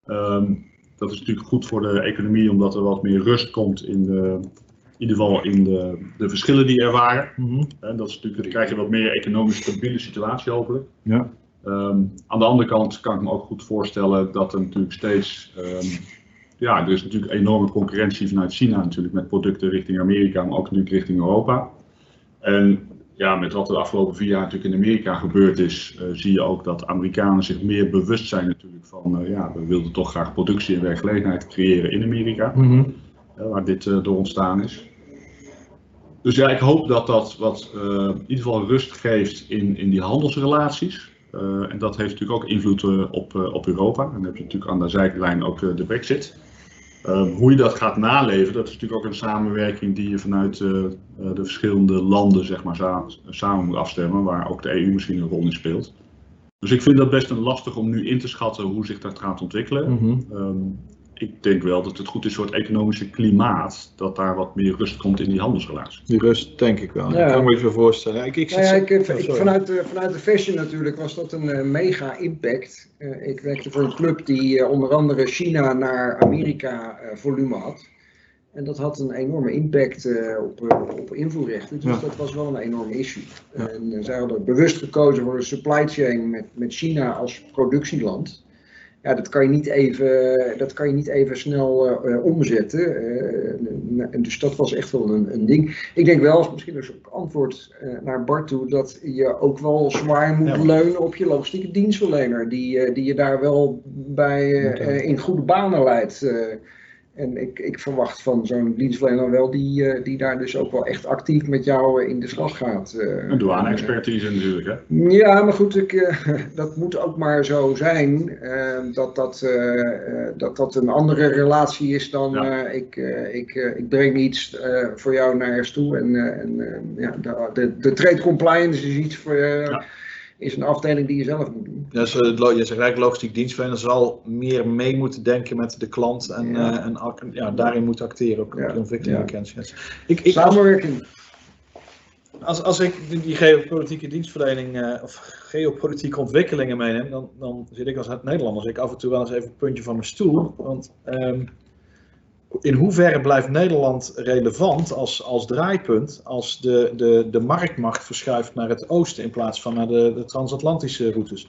Speaker 4: Ehm, dat is natuurlijk goed voor de economie, omdat er wat meer rust komt in, de, ieder geval in de, de verschillen die er waren.
Speaker 1: Mhm.
Speaker 4: Dat is natuurlijk, dan krijg je wat meer economisch stabiele situatie hopelijk.
Speaker 1: Ja.
Speaker 4: Ehm, aan de andere kant kan ik me ook goed voorstellen dat er natuurlijk steeds, ehm, ja, er is natuurlijk enorme concurrentie vanuit China natuurlijk met producten richting Amerika, maar ook natuurlijk richting Europa. En ja, met wat er de afgelopen vier jaar natuurlijk in Amerika gebeurd is, eh, zie je ook dat Amerikanen zich meer bewust zijn natuurlijk van, eh, ja, we wilden toch graag productie en werkgelegenheid creëren in Amerika
Speaker 1: Mhm.
Speaker 4: eh, waar dit door ontstaan is. Dus ja, ik hoop dat dat wat eh, in ieder geval rust geeft in, in die handelsrelaties. Eh, en dat heeft natuurlijk ook invloed eh, op, op Europa. En dan heb je natuurlijk aan de zijlijn ook de Brexit. Eh, hoe je dat gaat naleven, dat is natuurlijk ook een samenwerking die je vanuit de verschillende landen zeg maar, sa- samen moet afstemmen, waar ook de EU misschien een rol in speelt. Dus ik vind dat best een lastig om nu in te schatten hoe zich dat gaat ontwikkelen. Ehm, ik denk wel dat het goed is voor het economische klimaat, dat daar wat meer rust komt in die handelsrelatie.
Speaker 1: Die rust, denk ik wel.
Speaker 2: Ja.
Speaker 1: Ik kan me wel voorstellen. Ik, ik
Speaker 2: Nou ja, ik, ik-
Speaker 1: Oh,
Speaker 2: vanuit, de, vanuit de fashion natuurlijk was dat een eh, mega impact. Eh, ik werkte voor een club die eh, onder andere China naar Amerika eh, volume had. En dat had een enorme impact eh, op, eh, op invoerrechten. Dus
Speaker 1: Ja.
Speaker 2: dat was wel een enorm issue.
Speaker 1: Ja.
Speaker 2: En eh, zij hadden bewust gekozen voor een supply chain met, met China als productieland. Ja, dat kan je niet even, dat kan je niet even snel eh, eh, omzetten. Eh, dus dat was echt wel een, een ding. Ik denk wel, misschien als ook antwoord naar Bart toe, dat je ook wel zwaar moet
Speaker 1: Ja.
Speaker 2: leunen op je logistieke dienstverlener. Die, die je daar wel bij in goede banen leidt. En ik, ik verwacht van zo'n dienstverlener wel die, eh, die daar dus ook wel echt actief met jou eh, in de slag gaat. eh.
Speaker 4: Een douane-expertise natuurlijk, hè?
Speaker 2: Ja, maar goed, ik, dat moet ook maar zo zijn. eh, dat, dat, dat dat een andere relatie is dan
Speaker 4: Ja.
Speaker 2: ik, ik, ik breng iets voor jou naar ergens toe. En, en ja, de, de, de trade compliance is iets voor,
Speaker 4: Ja.
Speaker 2: Is een afdeling die je zelf moet doen.
Speaker 1: Dus, eh, je zegt eigenlijk logistiek dienstverlener zal meer mee moeten denken met de klant en,
Speaker 2: Ja.
Speaker 1: eh, en ja, daarin moet acteren, ook
Speaker 2: Ja,
Speaker 1: ontwikkeling
Speaker 2: ja.
Speaker 1: Ik, ik, als,
Speaker 2: Samenwerking.
Speaker 1: als, als ik die- geopolitieke dienstverlening eh, of geopolitieke ontwikkelingen meeneem, dan, dan zit ik als Nederlander zit ik af en toe wel eens even het puntje van mijn stoel. Want ehm, in hoeverre blijft Nederland relevant als, als draaipunt als de, de, de marktmacht verschuift naar het oosten in plaats van naar de, de transatlantische routes?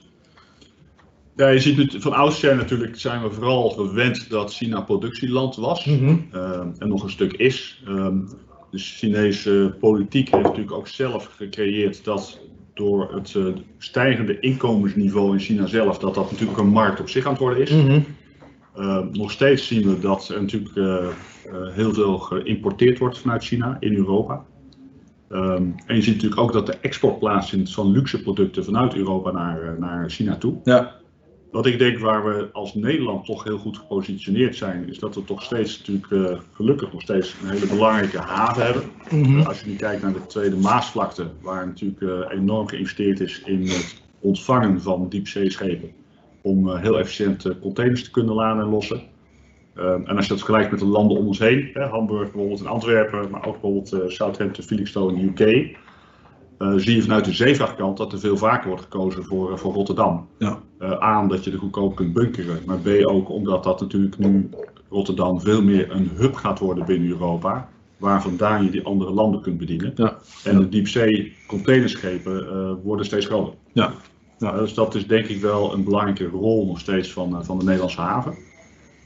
Speaker 4: Ja, je ziet nu, van oudsher natuurlijk zijn we vooral gewend dat China productieland was. eh, en nog een stuk is. Ehm, de Chinese politiek heeft natuurlijk ook zelf gecreëerd dat door het eh, stijgende inkomensniveau in China zelf, dat dat natuurlijk een markt op zich aan het worden is. Ehm, nog steeds zien we dat er natuurlijk eh, eh, heel veel geïmporteerd wordt vanuit China in Europa. Ehm, en je ziet natuurlijk ook dat de export plaatsvindt van luxe producten vanuit Europa naar, eh, naar China toe.
Speaker 1: Ja.
Speaker 4: Wat ik denk waar we als Nederland toch heel goed gepositioneerd zijn, is dat we toch steeds natuurlijk gelukkig nog steeds een hele belangrijke haven hebben.
Speaker 1: Mhm.
Speaker 4: Als je nu kijkt naar de Tweede Maasvlakte, waar natuurlijk enorm geïnvesteerd is in het ontvangen van diepzeeschepen, om eh, heel efficiënt eh, containers te kunnen laden en lossen. Ehm, en als je dat vergelijkt met de landen om ons heen, hè, Hamburg bijvoorbeeld in Antwerpen, maar ook bijvoorbeeld eh, Southampton, Felixstowe in de UK, zie je vanuit de zeevrachtkant dat er veel vaker wordt gekozen voor, voor Rotterdam.
Speaker 1: Ja.
Speaker 4: A, omdat je er goedkoop kunt bunkeren, maar B ook omdat dat natuurlijk nu Rotterdam veel meer een hub gaat worden binnen Europa, waar vandaan je die andere landen kunt bedienen.
Speaker 1: Ja.
Speaker 4: En de diepzee containerschepen worden steeds groter.
Speaker 1: Ja.
Speaker 4: Nou, dus dat is denk ik wel een belangrijke rol nog steeds van, eh, van de Nederlandse haven.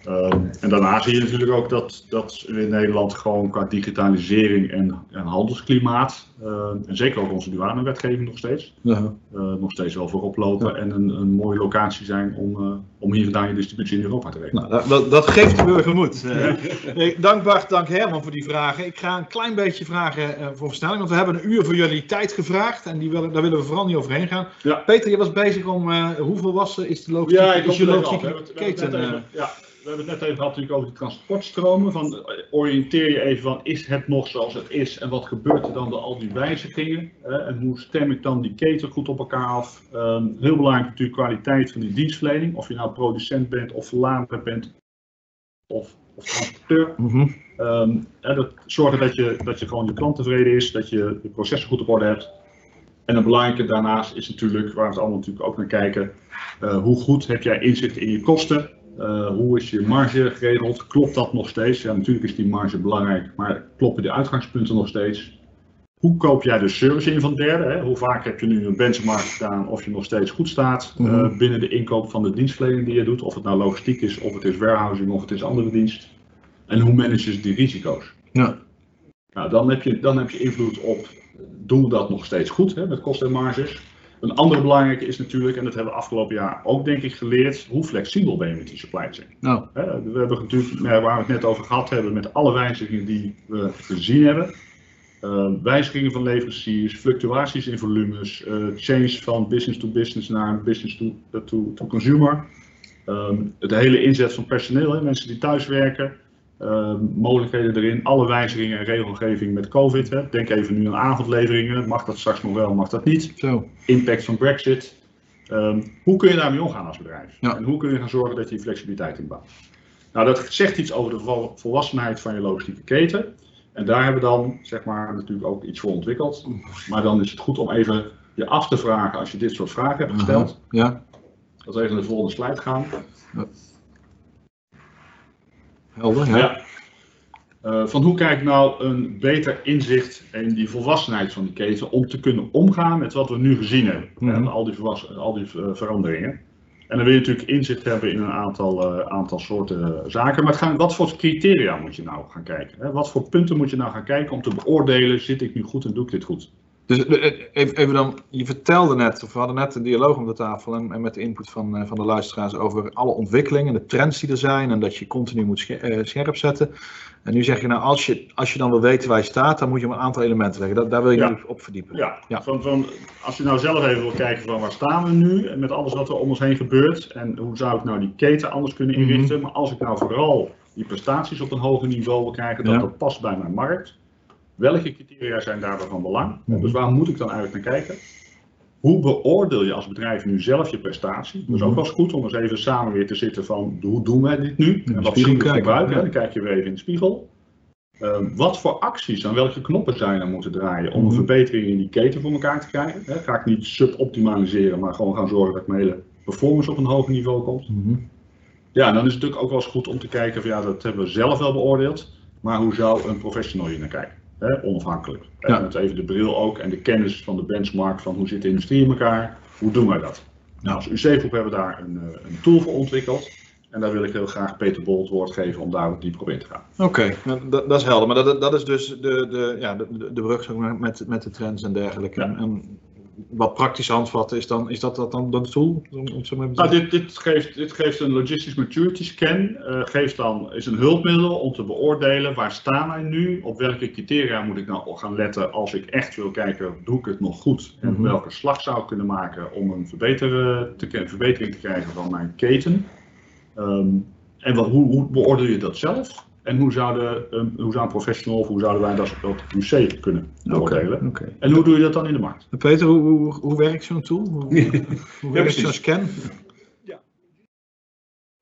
Speaker 4: Ehm, en daarna zie je natuurlijk ook dat, dat we in Nederland gewoon qua digitalisering en, en handelsklimaat, en zeker ook onze douanewetgeving nog steeds,
Speaker 1: Ja.
Speaker 4: eh, nog steeds wel voorop lopen en een, een mooie locatie zijn om, eh, om hier vandaan je distributie in Europa te regelen.
Speaker 1: Nou, dat, dat, geeft de burger moed. Eh, nee, dank Bart, dank Herman voor die vragen. Ik ga een klein beetje vragen eh, voor verstelling, want we hebben een uur voor jullie tijd gevraagd en die willen, daar willen we vooral niet overheen gaan.
Speaker 4: Ja.
Speaker 1: Peter, je was bezig om, eh, hoeveel was is de logistieke, is je logistieke keten? eh,
Speaker 4: ja, we hebben het net even gehad natuurlijk over de transportstromen. Van, eh, oriënteer je even van, is het nog zoals het is en wat gebeurt er dan door al die wijzigingen? En hoe stem ik dan die keten goed op elkaar af? Ehm, heel belangrijk natuurlijk kwaliteit van die dienstverlening. Of je nou producent bent of verlader bent of, of transporteur.
Speaker 1: mhm.
Speaker 4: Ehm, dat, zorgen dat je, dat je gewoon je klant tevreden is, dat je de processen goed op orde hebt. En een belangrijke daarnaast is natuurlijk, waar we het allemaal natuurlijk ook naar kijken, eh, hoe goed heb jij inzicht in je kosten? Eh, hoe is je marge geregeld? Klopt dat nog steeds? Ja, natuurlijk is die marge belangrijk, maar kloppen de uitgangspunten nog steeds? Hoe koop jij de service in van derden? Hè? Hoe vaak heb je nu een benchmark gedaan of je nog steeds goed staat eh,
Speaker 1: Mhm.
Speaker 4: binnen de inkoop van de dienstverlening die je doet? Of het nou logistiek is, of het is warehousing, of het is andere dienst. En hoe manage je die risico's?
Speaker 1: Ja.
Speaker 4: Nou, dan heb je, dan heb je invloed op, doen we dat nog steeds goed hè, met kosten en marges? Een andere belangrijke is natuurlijk, en dat hebben we afgelopen jaar ook denk ik geleerd, hoe flexibel ben je met die supply chain?
Speaker 1: Nou,
Speaker 4: we hebben natuurlijk, nou, waar we het net over gehad hebben, met alle wijzigingen die we gezien hebben. Eh, wijzigingen van leveranciers, fluctuaties in volumes, eh, change van business to business naar business to, to, to consumer. Ehm, de hele inzet van personeel, hè, mensen die thuis werken, ehm, mogelijkheden erin, alle wijzigingen en regelgeving met COVID. Hè. Denk even nu aan avondleveringen, mag dat straks nog wel, mag dat niet
Speaker 1: zo.
Speaker 4: impact van Brexit. Ehm, hoe kun je daarmee omgaan als bedrijf?
Speaker 1: Ja.
Speaker 4: En hoe kun je gaan zorgen dat je flexibiliteit inbouwt? Nou, dat zegt iets over de vol- volwassenheid van je logistieke keten. En daar hebben we dan, zeg maar, natuurlijk ook iets voor ontwikkeld. Maar dan is het goed om even je af te vragen als je dit soort vragen hebt gesteld.
Speaker 1: Ja,
Speaker 4: Dat we even naar de volgende slide gaan.
Speaker 1: helder. Ja.
Speaker 4: Ja. Eh, van hoe krijg ik nou een beter inzicht in die volwassenheid van die keten om te kunnen omgaan met wat we nu gezien hebben.
Speaker 1: Mhm.
Speaker 4: En al die, volwassen, al die eh, veranderingen. En dan wil je natuurlijk inzicht hebben in een aantal, eh, aantal soorten zaken. Maar gaan, wat voor criteria moet je nou gaan kijken? Hè? Wat voor punten moet je nou gaan kijken om te beoordelen, zit ik nu goed en doe ik dit goed?
Speaker 1: Dus eh, even, even dan, je vertelde net, of we hadden net een dialoog om de tafel en, en met de input van, eh, van de luisteraars over alle ontwikkelingen, de trends die er zijn en dat je continu moet scher- eh, scherp zetten. En nu zeg je nou, als je, als je dan wil weten waar je staat, dan moet je een aantal elementen leggen. Dat, daar wil je
Speaker 4: Ja.
Speaker 1: nu op verdiepen.
Speaker 4: Ja,
Speaker 1: Ja.
Speaker 4: Van, van, als je nou zelf even wil kijken van waar staan we nu en met alles wat er om ons heen gebeurt en hoe zou ik nou die keten anders kunnen
Speaker 1: Mhm.
Speaker 4: inrichten. Maar als ik nou vooral die prestaties op een hoger niveau wil krijgen, dat
Speaker 1: Ja.
Speaker 4: dat past bij mijn markt. Welke criteria zijn daarbij van belang?
Speaker 1: Mhm.
Speaker 4: Dus waar moet ik dan eigenlijk naar kijken? Hoe beoordeel je als bedrijf nu zelf je prestatie? Dat is ook
Speaker 1: Mhm.
Speaker 4: wel eens goed om eens even samen weer te zitten van hoe doen wij dit nu? En wat zien we gebruiken? Dan kijk je weer even in de spiegel. Ehm, wat voor acties aan welke knoppen zou je dan moeten draaien om een
Speaker 1: Mhm.
Speaker 4: verbetering in die keten voor elkaar te krijgen? Hè, ga ik niet suboptimaliseren, maar gewoon gaan zorgen dat mijn hele performance op een hoger niveau komt. Ja, dan is het natuurlijk ook wel eens goed om te kijken van ja, dat hebben we zelf wel beoordeeld, maar hoe zou een professional hier naar kijken? Hè, onafhankelijk.
Speaker 1: Ja.
Speaker 4: Met even de bril ook en de kennis van de benchmark van hoe zit de industrie in elkaar, hoe doen wij dat? Nou, als UC-groep hebben we daar een, eh, een tool voor ontwikkeld. En daar wil ik heel graag Peter Bol het woord geven om daar wat dieper op in te gaan.
Speaker 1: Oké, dat, dat is helder. Maar dat, dat is dus de, de, ja, de, de- de brug zeg maar, met, met de trends en dergelijke.
Speaker 4: Ja.
Speaker 1: En wat praktisch handvatten is dan, is dat, dat dan de tool? Om, zo maar
Speaker 4: Nou, dit, dit, geeft, dit geeft een Logistics Maturity Scan. eh, geeft dan, is een hulpmiddel om te beoordelen waar staan wij nu, op welke criteria moet ik nou gaan letten als ik echt wil kijken, doe ik het nog goed en
Speaker 1: Mhm.
Speaker 4: welke slag zou ik kunnen maken om een verbeteren, te, een verbetering te krijgen van mijn keten. Ehm, en wat, hoe, hoe beoordeel je dat zelf? En hoe, zouden, een- hoe zou een professional of hoe zouden wij dat op UC kunnen beoordelen?
Speaker 1: Oké.
Speaker 4: En hoe doe je dat dan in de markt?
Speaker 1: Peter, hoe, hoe, hoe werkt zo'n tool? Hoe, hoe werkt zo'n scan?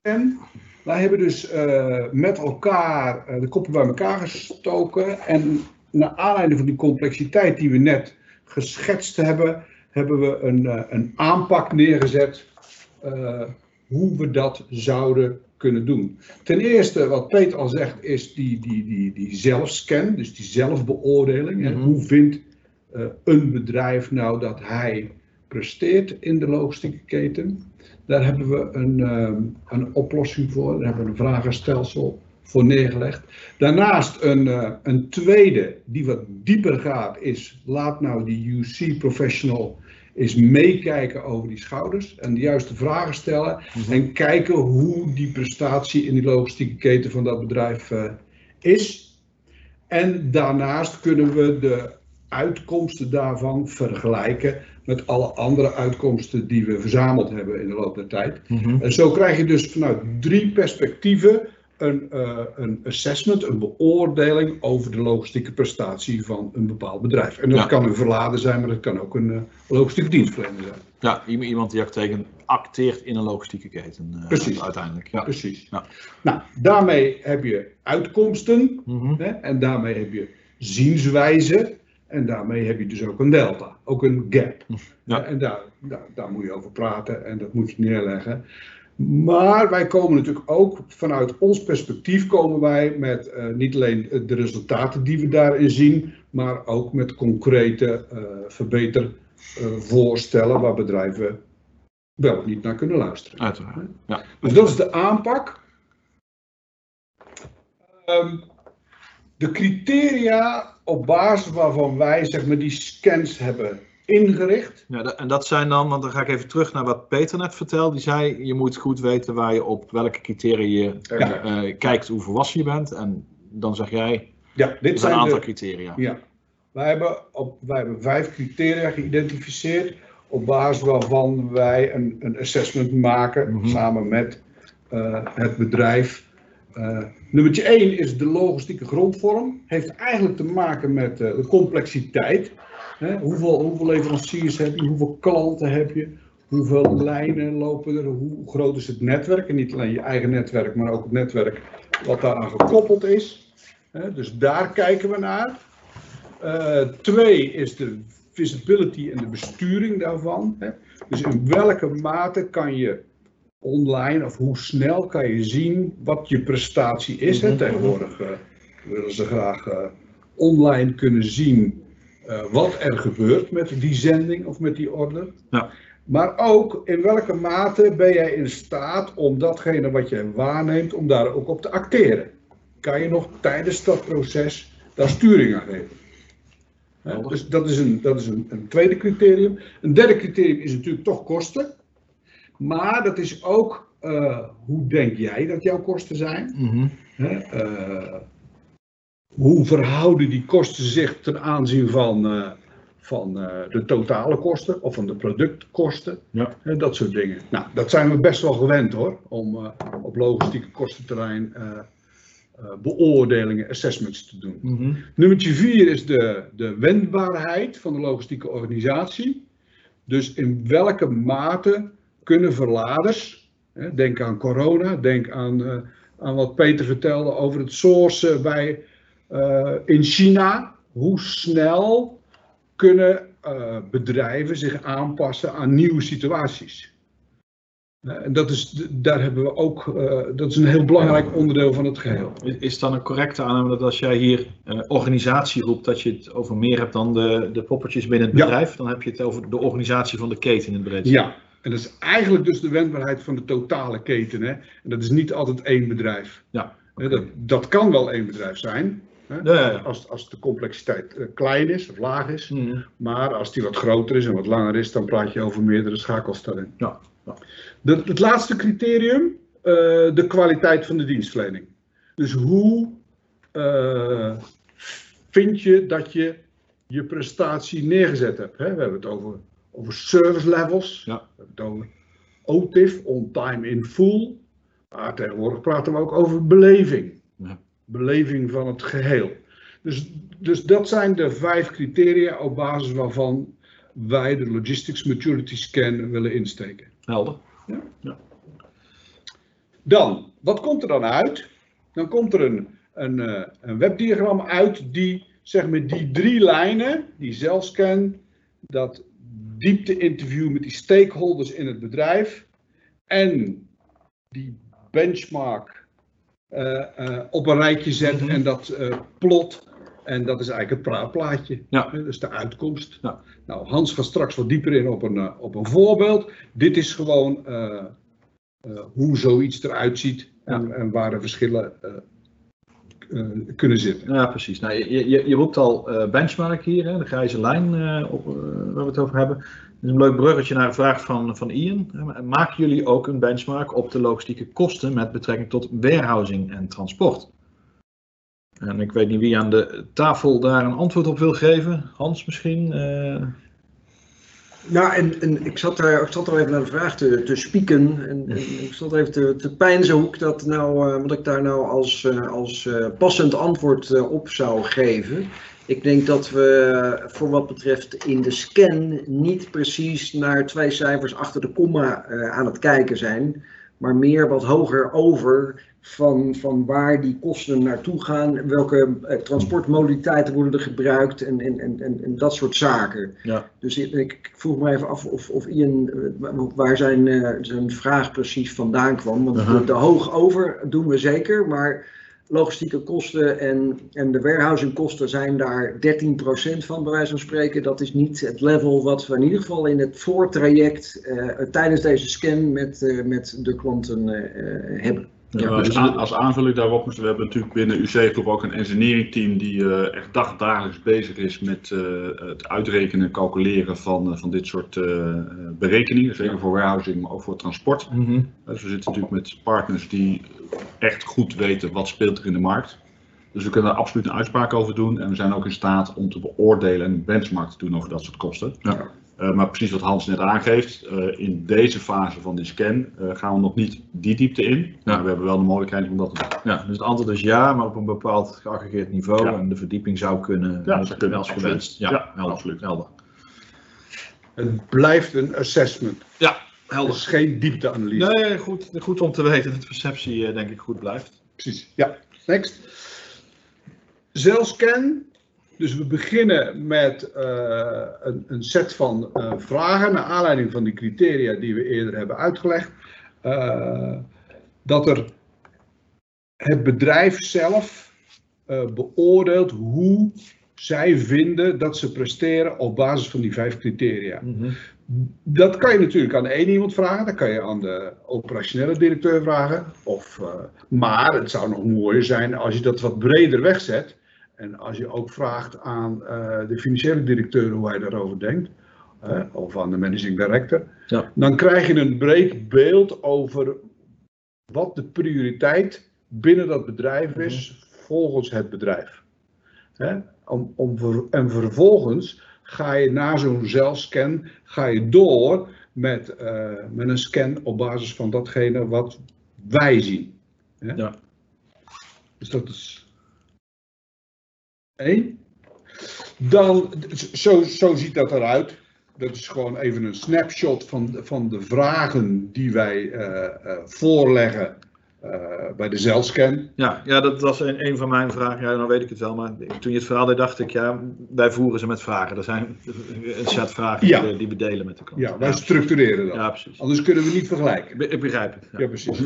Speaker 3: En wij hebben dus eh, met elkaar eh, de koppen bij elkaar gestoken. En naar aanleiding van die complexiteit die we net geschetst hebben, hebben we een, eh, een aanpak neergezet eh, hoe we dat zouden kunnen doen. Ten eerste, wat Peter al zegt, is die, die, die, die zelfscan, dus die zelfbeoordeling.
Speaker 1: Mhm.
Speaker 3: Hoe vindt eh, een bedrijf nou dat hij presteert in de logistieke keten? Daar hebben we een, ehm, een oplossing voor. Daar hebben we een vragenstelsel voor neergelegd. Daarnaast een, eh, een tweede, die wat dieper gaat, is laat nou die UC professional eens meekijken over die schouders en de juiste vragen stellen en kijken hoe die prestatie in die logistieke keten van dat bedrijf eh, is. En daarnaast kunnen we de uitkomsten daarvan vergelijken met alle andere uitkomsten die we verzameld hebben in de loop der tijd.
Speaker 1: Mhm.
Speaker 3: En zo krijg je dus vanuit drie perspectieven een, eh, een assessment, een beoordeling over de logistieke prestatie van een bepaald bedrijf. En dat
Speaker 1: Ja.
Speaker 3: kan een verlader zijn, maar dat kan ook een eh, logistieke dienstverlener zijn.
Speaker 1: Ja, iemand die acteert, acteert in een logistieke keten. eh,
Speaker 3: Precies.
Speaker 1: Uiteindelijk. Ja.
Speaker 3: Precies.
Speaker 1: Ja.
Speaker 3: Nou, daarmee heb je uitkomsten
Speaker 1: Mhm.
Speaker 3: hè, en daarmee heb je zienswijze en daarmee heb je dus ook een delta, ook een gap.
Speaker 1: Ja.
Speaker 3: En daar, daar, daar moet je over praten en dat moet je neerleggen. Maar wij komen natuurlijk ook vanuit ons perspectief komen wij met eh, niet alleen de resultaten die we daarin zien, maar ook met concrete eh verbetervoorstellen waar bedrijven wel of niet naar kunnen luisteren.
Speaker 1: Uiteraard. Ja.
Speaker 3: Dus dat is de aanpak. Ehm, de criteria op basis waarvan wij zeg maar, die scans hebben ingericht.
Speaker 1: Ja, en dat zijn dan, want dan ga ik even terug naar wat Peter net vertelde. Die zei, je moet goed weten waar je op welke criteria je
Speaker 3: Ja.
Speaker 1: eh, kijkt hoe volwassen je bent. En dan zeg jij,
Speaker 3: Ja, dit
Speaker 1: zijn een aantal
Speaker 3: de,
Speaker 1: criteria.
Speaker 3: ja. wij, hebben op, wij hebben vijf criteria geïdentificeerd op basis waarvan wij een, een assessment maken
Speaker 1: Mhm.
Speaker 3: samen met eh, het bedrijf. Eh nummertje 1 is de logistieke grondvorm. Heeft eigenlijk te maken met de complexiteit. Hè, hoeveel, hoeveel leveranciers heb je? Hoeveel klanten heb je? Hoeveel lijnen lopen er? Hoe groot is het netwerk? En niet alleen je eigen netwerk, maar ook het netwerk wat daaraan gekoppeld is. Hè, dus daar kijken we naar. Eh, twee is de visibility en de besturing daarvan. Hè. Dus in welke mate kan je online of hoe snel kan je zien wat je prestatie is. Hè.
Speaker 1: Mhm.
Speaker 3: Tegenwoordig eh, willen ze graag eh, online kunnen zien wat er gebeurt met die zending of met die order.
Speaker 1: Ja.
Speaker 3: Maar ook in welke mate ben jij in staat om datgene wat jij waarneemt, om daar ook op te acteren. Kan je nog tijdens dat proces daar sturing aan geven? Dus dat is, een, dat is een, een tweede criterium. Een derde criterium is natuurlijk toch kosten. Maar dat is ook eh, hoe denk jij dat jouw kosten zijn?
Speaker 1: Mhm.
Speaker 3: Eh, hoe verhouden die kosten zich ten aanzien van, eh, van eh, de totale kosten of van de productkosten?
Speaker 1: Ja.
Speaker 3: Hè, dat soort dingen. Nou, dat zijn we best wel gewend hoor, om eh, op logistieke kostenterrein eh, eh, beoordelingen, assessments te doen.
Speaker 1: Mhm.
Speaker 3: Nummertje vier is de, de wendbaarheid van de logistieke organisatie. Dus in welke mate kunnen verladers, hè, denk aan corona, denk aan, eh, aan wat Peter vertelde over het sourcen bij, eh, in China. Hoe snel kunnen eh, bedrijven zich aanpassen aan nieuwe situaties? Eh, En dat is, daar hebben we ook, dat is een heel belangrijk onderdeel van het geheel.
Speaker 1: Is- dan een correcte aanname dat als jij hier eh, organisatie roept, dat je het over meer hebt dan de, de poppetjes binnen het
Speaker 3: Ja.
Speaker 1: bedrijf? Dan heb je het over de organisatie van de keten in het breedste.
Speaker 3: Ja, en dat is eigenlijk dus de wendbaarheid van de totale keten. Hè? En dat is niet altijd één bedrijf.
Speaker 1: Ja,
Speaker 3: Dat, dat kan wel één bedrijf zijn, hè? Als, als de complexiteit eh, klein is of laag is.
Speaker 1: Mhm.
Speaker 3: Maar als die wat groter is en wat langer is, dan praat je over meerdere schakels daarin.
Speaker 1: Ja, ja.
Speaker 3: De, het laatste criterium, eh, de kwaliteit van de dienstverlening. Dus hoe eh, vind je dat je je prestatie neergezet hebt? Hè? We hebben het over, over service levels,
Speaker 1: Ja.
Speaker 3: we hebben het over OTIF, on time in full. Maar tegenwoordig praten we ook over beleving.
Speaker 1: Ja.
Speaker 3: Beleving van het geheel. Dus, dus dat zijn de vijf criteria op basis waarvan wij de Logistics Maturity Scan willen insteken.
Speaker 1: Helder.
Speaker 3: Dan, wat komt er dan uit? Dan komt er een, een, eh, een webdiagram uit die, zeg maar, die drie lijnen, die zelfscan, dat diepte-interview met die stakeholders in het bedrijf en die benchmark op een rijtje zet
Speaker 1: Mhm.
Speaker 3: en dat eh, plot. En dat is eigenlijk het praatplaatje.
Speaker 1: Ja.
Speaker 3: Dus de uitkomst.
Speaker 1: Ja.
Speaker 3: Nou, Hans gaat straks wat dieper in op een, eh, op een voorbeeld. Dit is gewoon eh, eh, hoe zoiets eruit ziet en, en waar de verschillen eh, eh, kunnen zitten.
Speaker 1: Ja, precies. Nou, je, je, je roept al eh, benchmark hier, hè, de grijze lijn eh, op, eh, waar we het over hebben. Is een leuk bruggetje naar een vraag van, van Ian. Maken jullie ook een benchmark op de logistieke kosten met betrekking tot warehousing en transport? En ik weet niet wie aan de tafel daar een antwoord op wil geven. Hans misschien? Eh,
Speaker 2: Nou, en, en ik, zat er, ik zat er even naar de vraag te, te spieken. En, en ik zat even te, te pijnzen hoe ik dat nou, eh, wat ik daar nou als, eh, als passend antwoord op zou geven. Ik denk dat we voor wat betreft in de scan niet precies naar twee cijfers achter de komma eh, aan het kijken zijn. Maar meer wat hoger over van, van waar die kosten naartoe gaan. Welke eh, transportmodaliteiten worden er gebruikt en, en, en, en, dat soort zaken.
Speaker 1: ja.
Speaker 2: Dus ik, ik vroeg me even af of, of Ian, eh, waar zijn, zijn vraag precies vandaan kwam. Want de, de hoog over doen we zeker, maar logistieke kosten en, en de warehousingkosten zijn daar 13% van, bij wijze van spreken. Dat is niet het level wat we in ieder geval in het voortraject eh, tijdens deze scan met, eh, met de klanten eh, hebben.
Speaker 1: Ja,
Speaker 4: als,
Speaker 1: dus-
Speaker 4: als aanvulling daarop, we hebben natuurlijk binnen UC Groep ook een engineering team die eh, echt dagdagelijks bezig is met eh, het uitrekenen en calculeren van, eh, van dit soort berekeningen. Zeker voor warehousing, maar ook voor transport.
Speaker 1: Mhm.
Speaker 4: Dus we zitten natuurlijk met partners die echt goed weten wat speelt er in de markt. Dus we kunnen er absoluut een uitspraak over doen. En we zijn ook in staat om te beoordelen en een benchmark te doen over dat soort kosten.
Speaker 1: Ja.
Speaker 4: Eh, maar precies wat Hans net aangeeft, eh, in deze fase van die scan eh, gaan we nog niet die diepte in. Maar we hebben wel de mogelijkheid om dat te doen.
Speaker 1: Ja, dus het antwoord is ja, maar op een bepaald geaggregeerd niveau.
Speaker 4: Ja.
Speaker 1: En de verdieping zou kunnen,
Speaker 4: Ja, kunnen,
Speaker 1: als gewenst. Ja,
Speaker 4: Ja,
Speaker 1: helder,
Speaker 4: absoluut.
Speaker 1: Helder.
Speaker 3: Het blijft een assessment.
Speaker 1: Ja,
Speaker 3: Het
Speaker 1: helder.
Speaker 3: is geen diepteanalyse.
Speaker 1: Nee, goed, goed om te weten dat de perceptie eh, denk ik goed blijft.
Speaker 3: Precies. Ja, next. Zelfscan. Dus we beginnen met eh, een, een set van eh, vragen naar aanleiding van die criteria die we eerder hebben uitgelegd. Eh, dat er het bedrijf zelf beoordeelt hoe zij vinden dat ze presteren op basis van die vijf criteria. Dat kan je natuurlijk aan de ene iemand vragen, dat kan je aan de operationele directeur vragen. Of, maar het zou nog mooier zijn als je dat wat breder wegzet En als je ook vraagt aan eh, de financiële directeur hoe hij daarover denkt, hè, of aan de managing director,
Speaker 1: Ja.
Speaker 3: dan krijg je een breed beeld over wat de prioriteit binnen dat bedrijf is volgens het bedrijf. Hè? Om, om en vervolgens ga je na zo'n zelfscan ga je door met, eh, met een scan op basis van datgene wat wij zien. Hè?
Speaker 1: Ja.
Speaker 3: Dus dat is één. Dan, zo, zo ziet dat eruit. Dat is gewoon even een snapshot van, van de vragen die wij eh, eh, voorleggen eh, bij de zelfscan.
Speaker 1: Ja, ja, dat was een, een van mijn vragen. Ja, nou weet ik het wel. Maar toen je het verhaal deed, dacht ik, ja, wij voeren ze met vragen. Er zijn een set vragen
Speaker 3: Ja.
Speaker 1: die, we- die we delen met de klant.
Speaker 3: Ja, wij structureren dat.
Speaker 1: Ja, precies.
Speaker 3: Anders kunnen we niet vergelijken.
Speaker 1: Ik be- Ik begrijp het. Ja.
Speaker 3: Precies.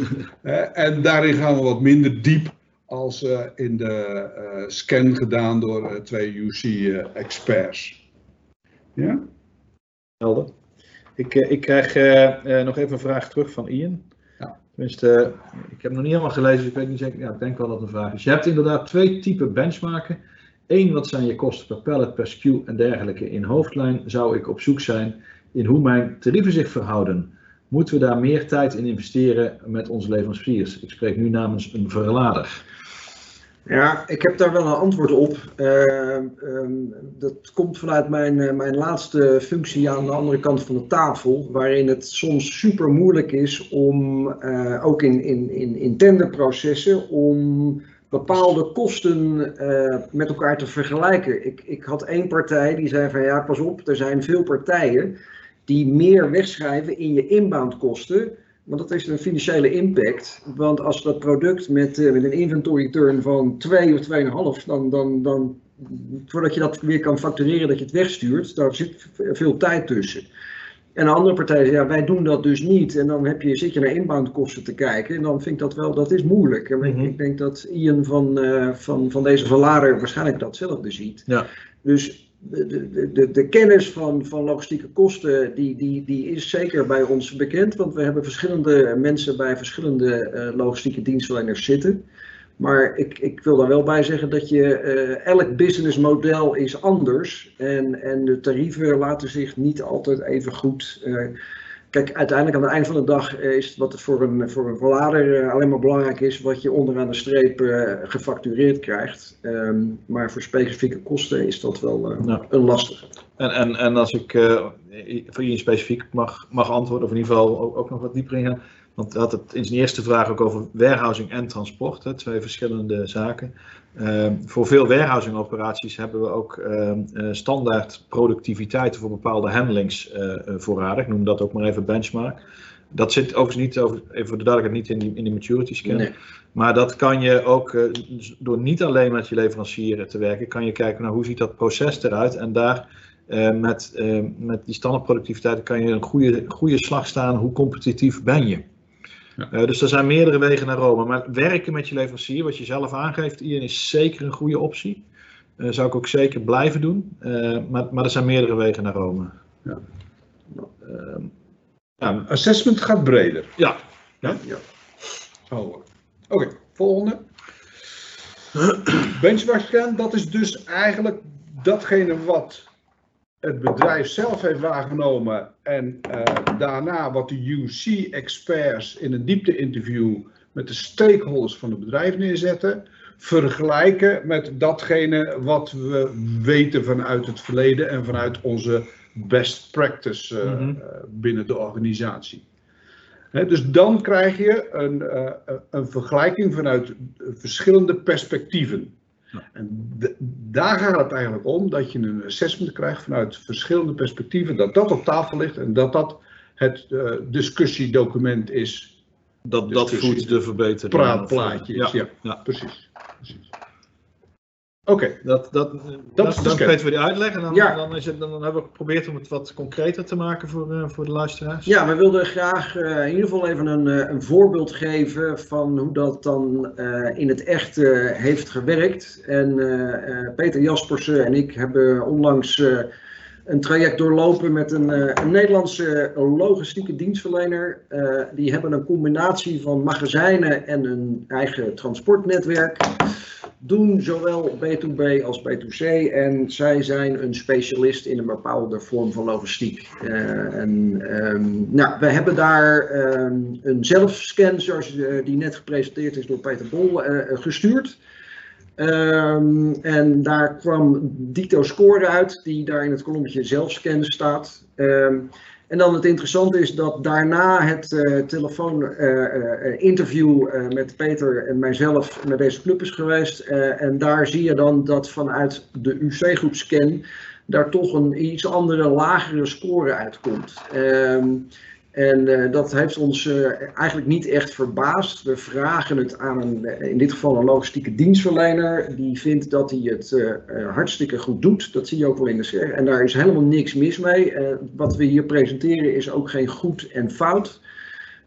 Speaker 3: En daarin gaan we wat minder diep als eh, in de eh, scan gedaan door eh, twee UC-experts. ja?
Speaker 1: Helder. Ik, ik krijg nog even een vraag terug van Ian.
Speaker 3: Ja.
Speaker 1: Tenminste, ik heb nog niet helemaal gelezen, dus ik weet niet zeker. Ja, ik denk wel dat het een vraag is. Je hebt inderdaad twee typen benchmarken. Eén, wat zijn je kosten per pallet, per SKU en dergelijke. In hoofdlijn zou ik op zoek zijn in hoe mijn tarieven zich verhouden. Moeten we daar meer tijd in investeren met onze leveranciers? Ik spreek nu namens een verlader.
Speaker 2: Ja, ik heb daar wel een antwoord op. Eh, ehm, dat komt vanuit mijn, eh, mijn laatste functie aan de andere kant van de tafel, waarin het soms super moeilijk is om, eh, ook in, in, in, in tenderprocessen, om bepaalde kosten eh, met elkaar te vergelijken. Ik, ik had één partij die zei van ja, pas op, er zijn veel partijen die meer wegschrijven in je inboundkosten want dat heeft een financiële impact. Want als dat product met, eh, met een inventory turn van 2 of 2,5, dan, dan, dan voordat je dat weer kan factureren dat je het wegstuurt, daar zit veel tijd tussen. En een andere partij zegt, ja, wij doen dat dus niet. En dan heb je, zit je naar inboundkosten te kijken. En dan vind ik dat wel, dat is moeilijk. En ik-
Speaker 1: Mhm.
Speaker 2: ik denk dat Ian van, eh, van, van deze verlader waarschijnlijk datzelfde ziet.
Speaker 1: Ja.
Speaker 2: Dus de, de, de, de kennis van, van logistieke kosten, die, die, die is zeker bij ons bekend. Want we hebben verschillende mensen bij verschillende eh, logistieke dienstverleners zitten. Maar ik, ik wil daar wel bij zeggen dat je, eh, elk businessmodel is anders. En, en de tarieven laten zich niet altijd even goed. Kijk, uiteindelijk aan het eind van de dag eh, is wat voor een, voor een verlader eh, alleen maar belangrijk is, wat je onderaan de streep eh, gefactureerd krijgt. Ehm, maar voor specifieke kosten is dat wel
Speaker 1: Ja.
Speaker 2: een lastige.
Speaker 1: En, en, en als ik voor je specifiek mag, mag antwoorden, of in ieder geval ook, ook nog wat dieper ingaan. Want had het in zijn eerste vraag ook over warehousing en transport, hè, twee verschillende zaken. Eh, voor veel warehousing operaties hebben we ook eh, standaard productiviteiten voor bepaalde handlings eh, eh, voorradig. Ik noem dat ook maar even benchmark. Dat zit overigens niet, over, even voor de duidelijkheid, niet in die, in die maturity scan.
Speaker 2: Nee.
Speaker 1: Maar dat kan je ook, dus door niet alleen met je leverancier te werken, kan je kijken naar hoe ziet dat proces eruit. En daar met, eh, met die standaardproductiviteit kan je een goede, goede slag staan. Hoe competitief ben je?
Speaker 3: Ja.
Speaker 1: Eh, dus er zijn meerdere wegen naar Rome. Maar werken met je leverancier, wat je zelf aangeeft, Ian, is zeker een goede optie. Eh zou ik ook zeker blijven doen. Eh, maar, maar er zijn meerdere wegen naar Rome.
Speaker 3: Ja.
Speaker 1: Ehm, ja,
Speaker 3: Assessment gaat breder.
Speaker 1: ja,
Speaker 2: Ja.
Speaker 3: Oh, Oké, volgende. Benchmark scan, dat is dus eigenlijk datgene wat het bedrijf zelf heeft waargenomen en eh, daarna wat de UC-experts in een diepte-interview met de stakeholders van het bedrijf neerzetten, vergelijken met datgene wat we weten vanuit het verleden en vanuit onze best practice eh,
Speaker 1: Mhm.
Speaker 3: eh, binnen de organisatie. Dus dan krijg je een, een vergelijking vanuit verschillende perspectieven. En daar gaat het eigenlijk om dat je een assessment krijgt vanuit verschillende perspectieven, dat dat op tafel ligt en dat dat het eh, discussiedocument is,
Speaker 1: dat, dat voedt de verbetering.
Speaker 3: praatplaatje is. Ja,
Speaker 1: ja.
Speaker 3: precies. precies. Oké,
Speaker 1: Dat, dat,
Speaker 3: is
Speaker 1: dat,
Speaker 3: de
Speaker 1: dan
Speaker 3: scan.
Speaker 1: weten we die uitleg en dan,
Speaker 2: Ja.
Speaker 1: dan, is het, dan, hebben we geprobeerd om het wat concreter te maken voor, eh, voor de luisteraars.
Speaker 2: Ja, we wilden graag eh, in ieder geval even een, eh, een voorbeeld geven van hoe dat dan eh, in het echt eh, heeft gewerkt. En eh, eh, Peter Jaspersen en ik hebben onlangs eh, een traject doorlopen met een, eh, een Nederlandse logistieke dienstverlener. Eh, die hebben een combinatie van magazijnen en een eigen transportnetwerk. Doen zowel B2B als B2C en zij zijn een specialist in een bepaalde vorm van logistiek. Eh, en, ehm, nou, we hebben daar ehm, een zelfscan, zoals eh, die net gepresenteerd is door Peter Bol, eh, gestuurd. Ehm, en daar kwam dito score uit, die daar in het kolommetje zelfscan staat. En dan het interessante is dat daarna het uh, telefooninterview uh, met Peter en mijzelf met deze club is geweest. en daar zie je dan dat vanuit de UC-groep scan daar toch een iets andere, lagere score uitkomt. Um, en uh, dat heeft ons uh, eigenlijk niet echt verbaasd. We vragen het aan een, in dit geval een logistieke dienstverlener. Die vindt dat hij het hartstikke goed doet. Dat zie je ook wel in de serie. En daar is helemaal niks mis mee. wat we hier presenteren is ook geen goed en fout.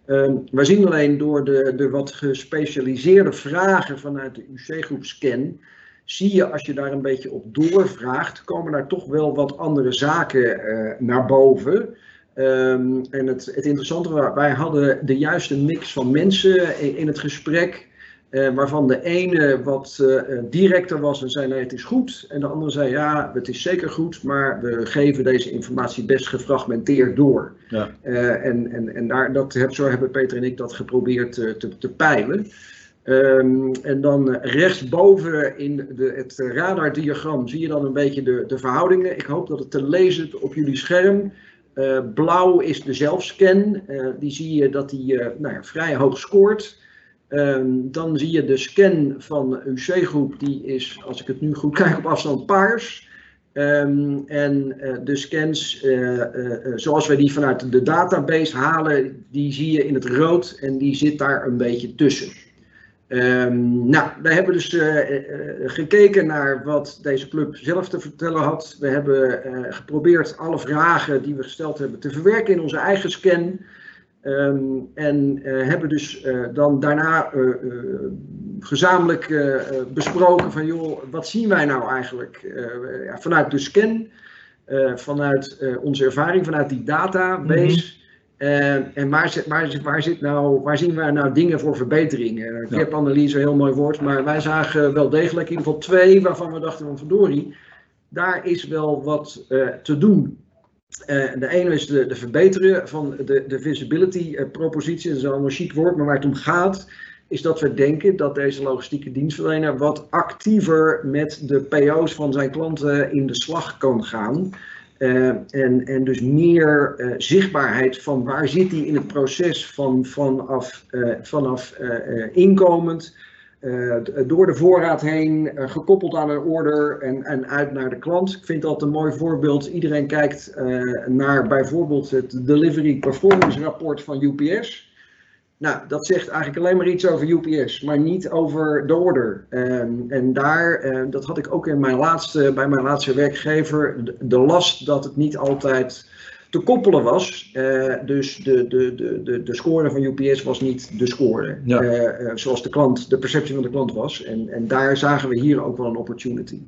Speaker 2: Ehm, we zien alleen door de, de wat gespecialiseerde vragen vanuit de UC-groep Scan. Zie je als je daar een beetje op doorvraagt, komen daar toch wel wat andere zaken naar boven. Um, en het, het interessante, wij hadden de juiste mix van mensen in, in het gesprek. Uh, waarvan de ene wat uh, directer was en zei nee het is goed. En de andere zei ja het is zeker goed, maar we geven deze informatie best gefragmenteerd door. Ja. Uh, en en, en daar, dat, zo hebben Peter en ik dat geprobeerd te, te peilen. Um, en dan rechtsboven in de, het radardiagram zie je dan een beetje de, de verhoudingen. Ik hoop dat het te lezen op jullie scherm. Uh, blauw is de zelfscan. Uh, die zie je dat die uh, nou ja, vrij hoog scoort. Um, dan zie je de scan van UC-groep. Die is, als ik het nu goed kijk, op afstand paars. Um, en de scans, zoals wij die vanuit de database halen, die zie je in het rood. En die zit daar een beetje tussen. Um, nou, we hebben dus uh, uh, gekeken naar wat deze club zelf te vertellen had. We hebben geprobeerd alle vragen die we gesteld hebben te verwerken in onze eigen scan. Um, en hebben dus dan daarna gezamenlijk besproken van joh, wat zien wij nou eigenlijk vanuit de scan, vanuit onze ervaring, vanuit die database. -hmm. Uh, en waar, waar, waar, zit nou, waar zien we nou dingen voor verbetering? Uh, Gap-analyse, heel mooi woord, maar wij zagen wel degelijk in ieder geval twee waarvan we dachten van verdorie, daar is wel wat uh, te doen. de ene is de, de verbeteren van de, de visibility propositie, dat is al een chic woord, maar waar het om gaat, is dat we denken dat deze logistieke dienstverlener wat actiever met de PO's van zijn klanten in de slag kan gaan. Uh, en, en dus meer uh, zichtbaarheid van waar zit hij in het proces van, vanaf, uh, vanaf inkomend, door de voorraad heen, gekoppeld aan een order en, en uit naar de klant. Ik vind dat een mooi voorbeeld. Iedereen kijkt naar bijvoorbeeld het Delivery Performance Rapport van UPS. Nou, dat zegt eigenlijk alleen maar iets over UPS, maar niet over de order. Um, en daar, uh, dat had ik ook in mijn laatste, bij mijn laatste werkgever, de, de last dat het niet altijd te koppelen was. Uh, dus de, de, de, de, de score van UPS was niet de score, ja. uh, zoals de, klant, de perceptie van de klant was. En, en daar zagen we hier ook wel een opportunity.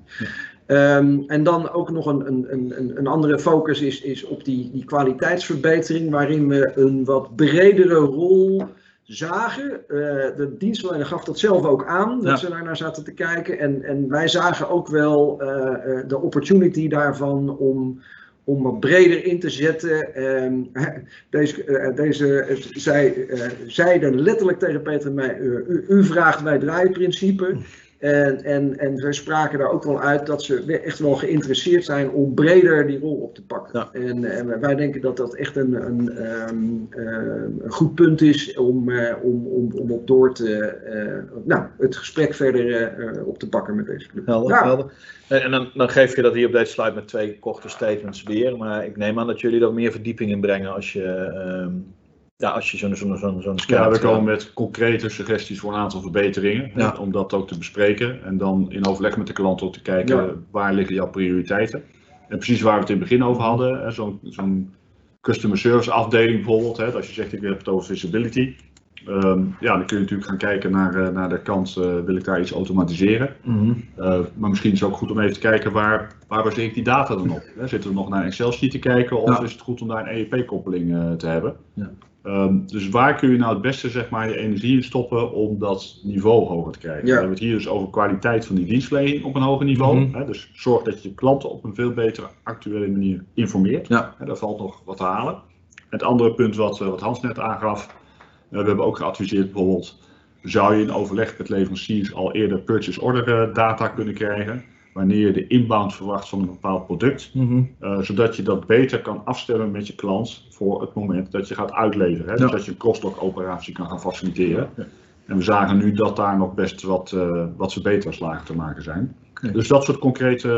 Speaker 2: Ja. Um, en dan ook nog een, een, een, een andere focus is, is op die, die kwaliteitsverbetering, waarin we een wat bredere rol zagen. Uh, de dienstverlener gaf dat zelf ook aan, dat ja. ze daar naar zaten te kijken. En, en wij zagen ook wel uh, uh, de opportunity daarvan om, om wat breder in te zetten. Um, deze, deze zij, zeiden letterlijk tegen Peter en mij, u, u vraagt, wij draaien principe. En, en, en we spraken daar ook wel uit dat ze echt wel geïnteresseerd zijn om breder die rol op te pakken. Ja. En, en, wij denken dat dat echt een, een, um, uh, een goed punt is om, uh, om, om, om op door te, uh, nou, het gesprek verder op te pakken met deze club.
Speaker 5: Helder, ja. helder. En dan, dan geef je dat hier op deze slide met twee korte statements weer. Maar ik neem aan dat jullie er meer verdieping in brengen als je. Ja, als je zo'n zo'n zo'n zo'n
Speaker 4: Ja, we komen met concrete suggesties voor een aantal verbeteringen. Ja. Om dat ook te bespreken. En dan in overleg met de klant ook te kijken ja. waar liggen jouw prioriteiten. En precies waar we het in het begin over hadden. Zo'n zo'n customer service afdeling bijvoorbeeld. Hè, als je zegt ik heb het over visibility. Um, ja, dan kun je natuurlijk gaan kijken naar, naar de kant, uh, wil ik daar iets automatiseren. Mm -hmm. uh, maar misschien is het ook goed om even te kijken waar, waar baseer ik die data dan op. Hè? Zitten we nog naar een Excel sheet te kijken of ja. is het goed om daar een EEP-koppeling uh, te hebben? Ja. Ehm, dus waar kun je nou het beste zeg maar, je energie in stoppen om dat niveau hoger te krijgen?
Speaker 2: Ja.
Speaker 4: We hebben het hier dus over kwaliteit van die dienstverlening op een hoger niveau.
Speaker 1: Mhm.
Speaker 4: hè, dus zorg dat je je klanten op een veel betere actuele manier informeert.
Speaker 1: Ja.
Speaker 4: Hè, daar valt nog wat te halen. Het andere punt wat, eh, wat Hans net aangaf, eh, we hebben ook geadviseerd bijvoorbeeld, zou je in overleg met leveranciers al eerder purchase order eh, data kunnen krijgen, wanneer je de inbound verwacht van een bepaald product.
Speaker 1: Mhm.
Speaker 4: Uh, zodat je dat beter kan afstemmen met je klant voor het moment dat je gaat uitleveren. Hè?
Speaker 1: Ja.
Speaker 4: Dus dat je een crossdock operatie kan gaan faciliteren. En we zagen nu dat daar nog best wat, uh, wat verbeterslagen te maken zijn. Dus dat soort concrete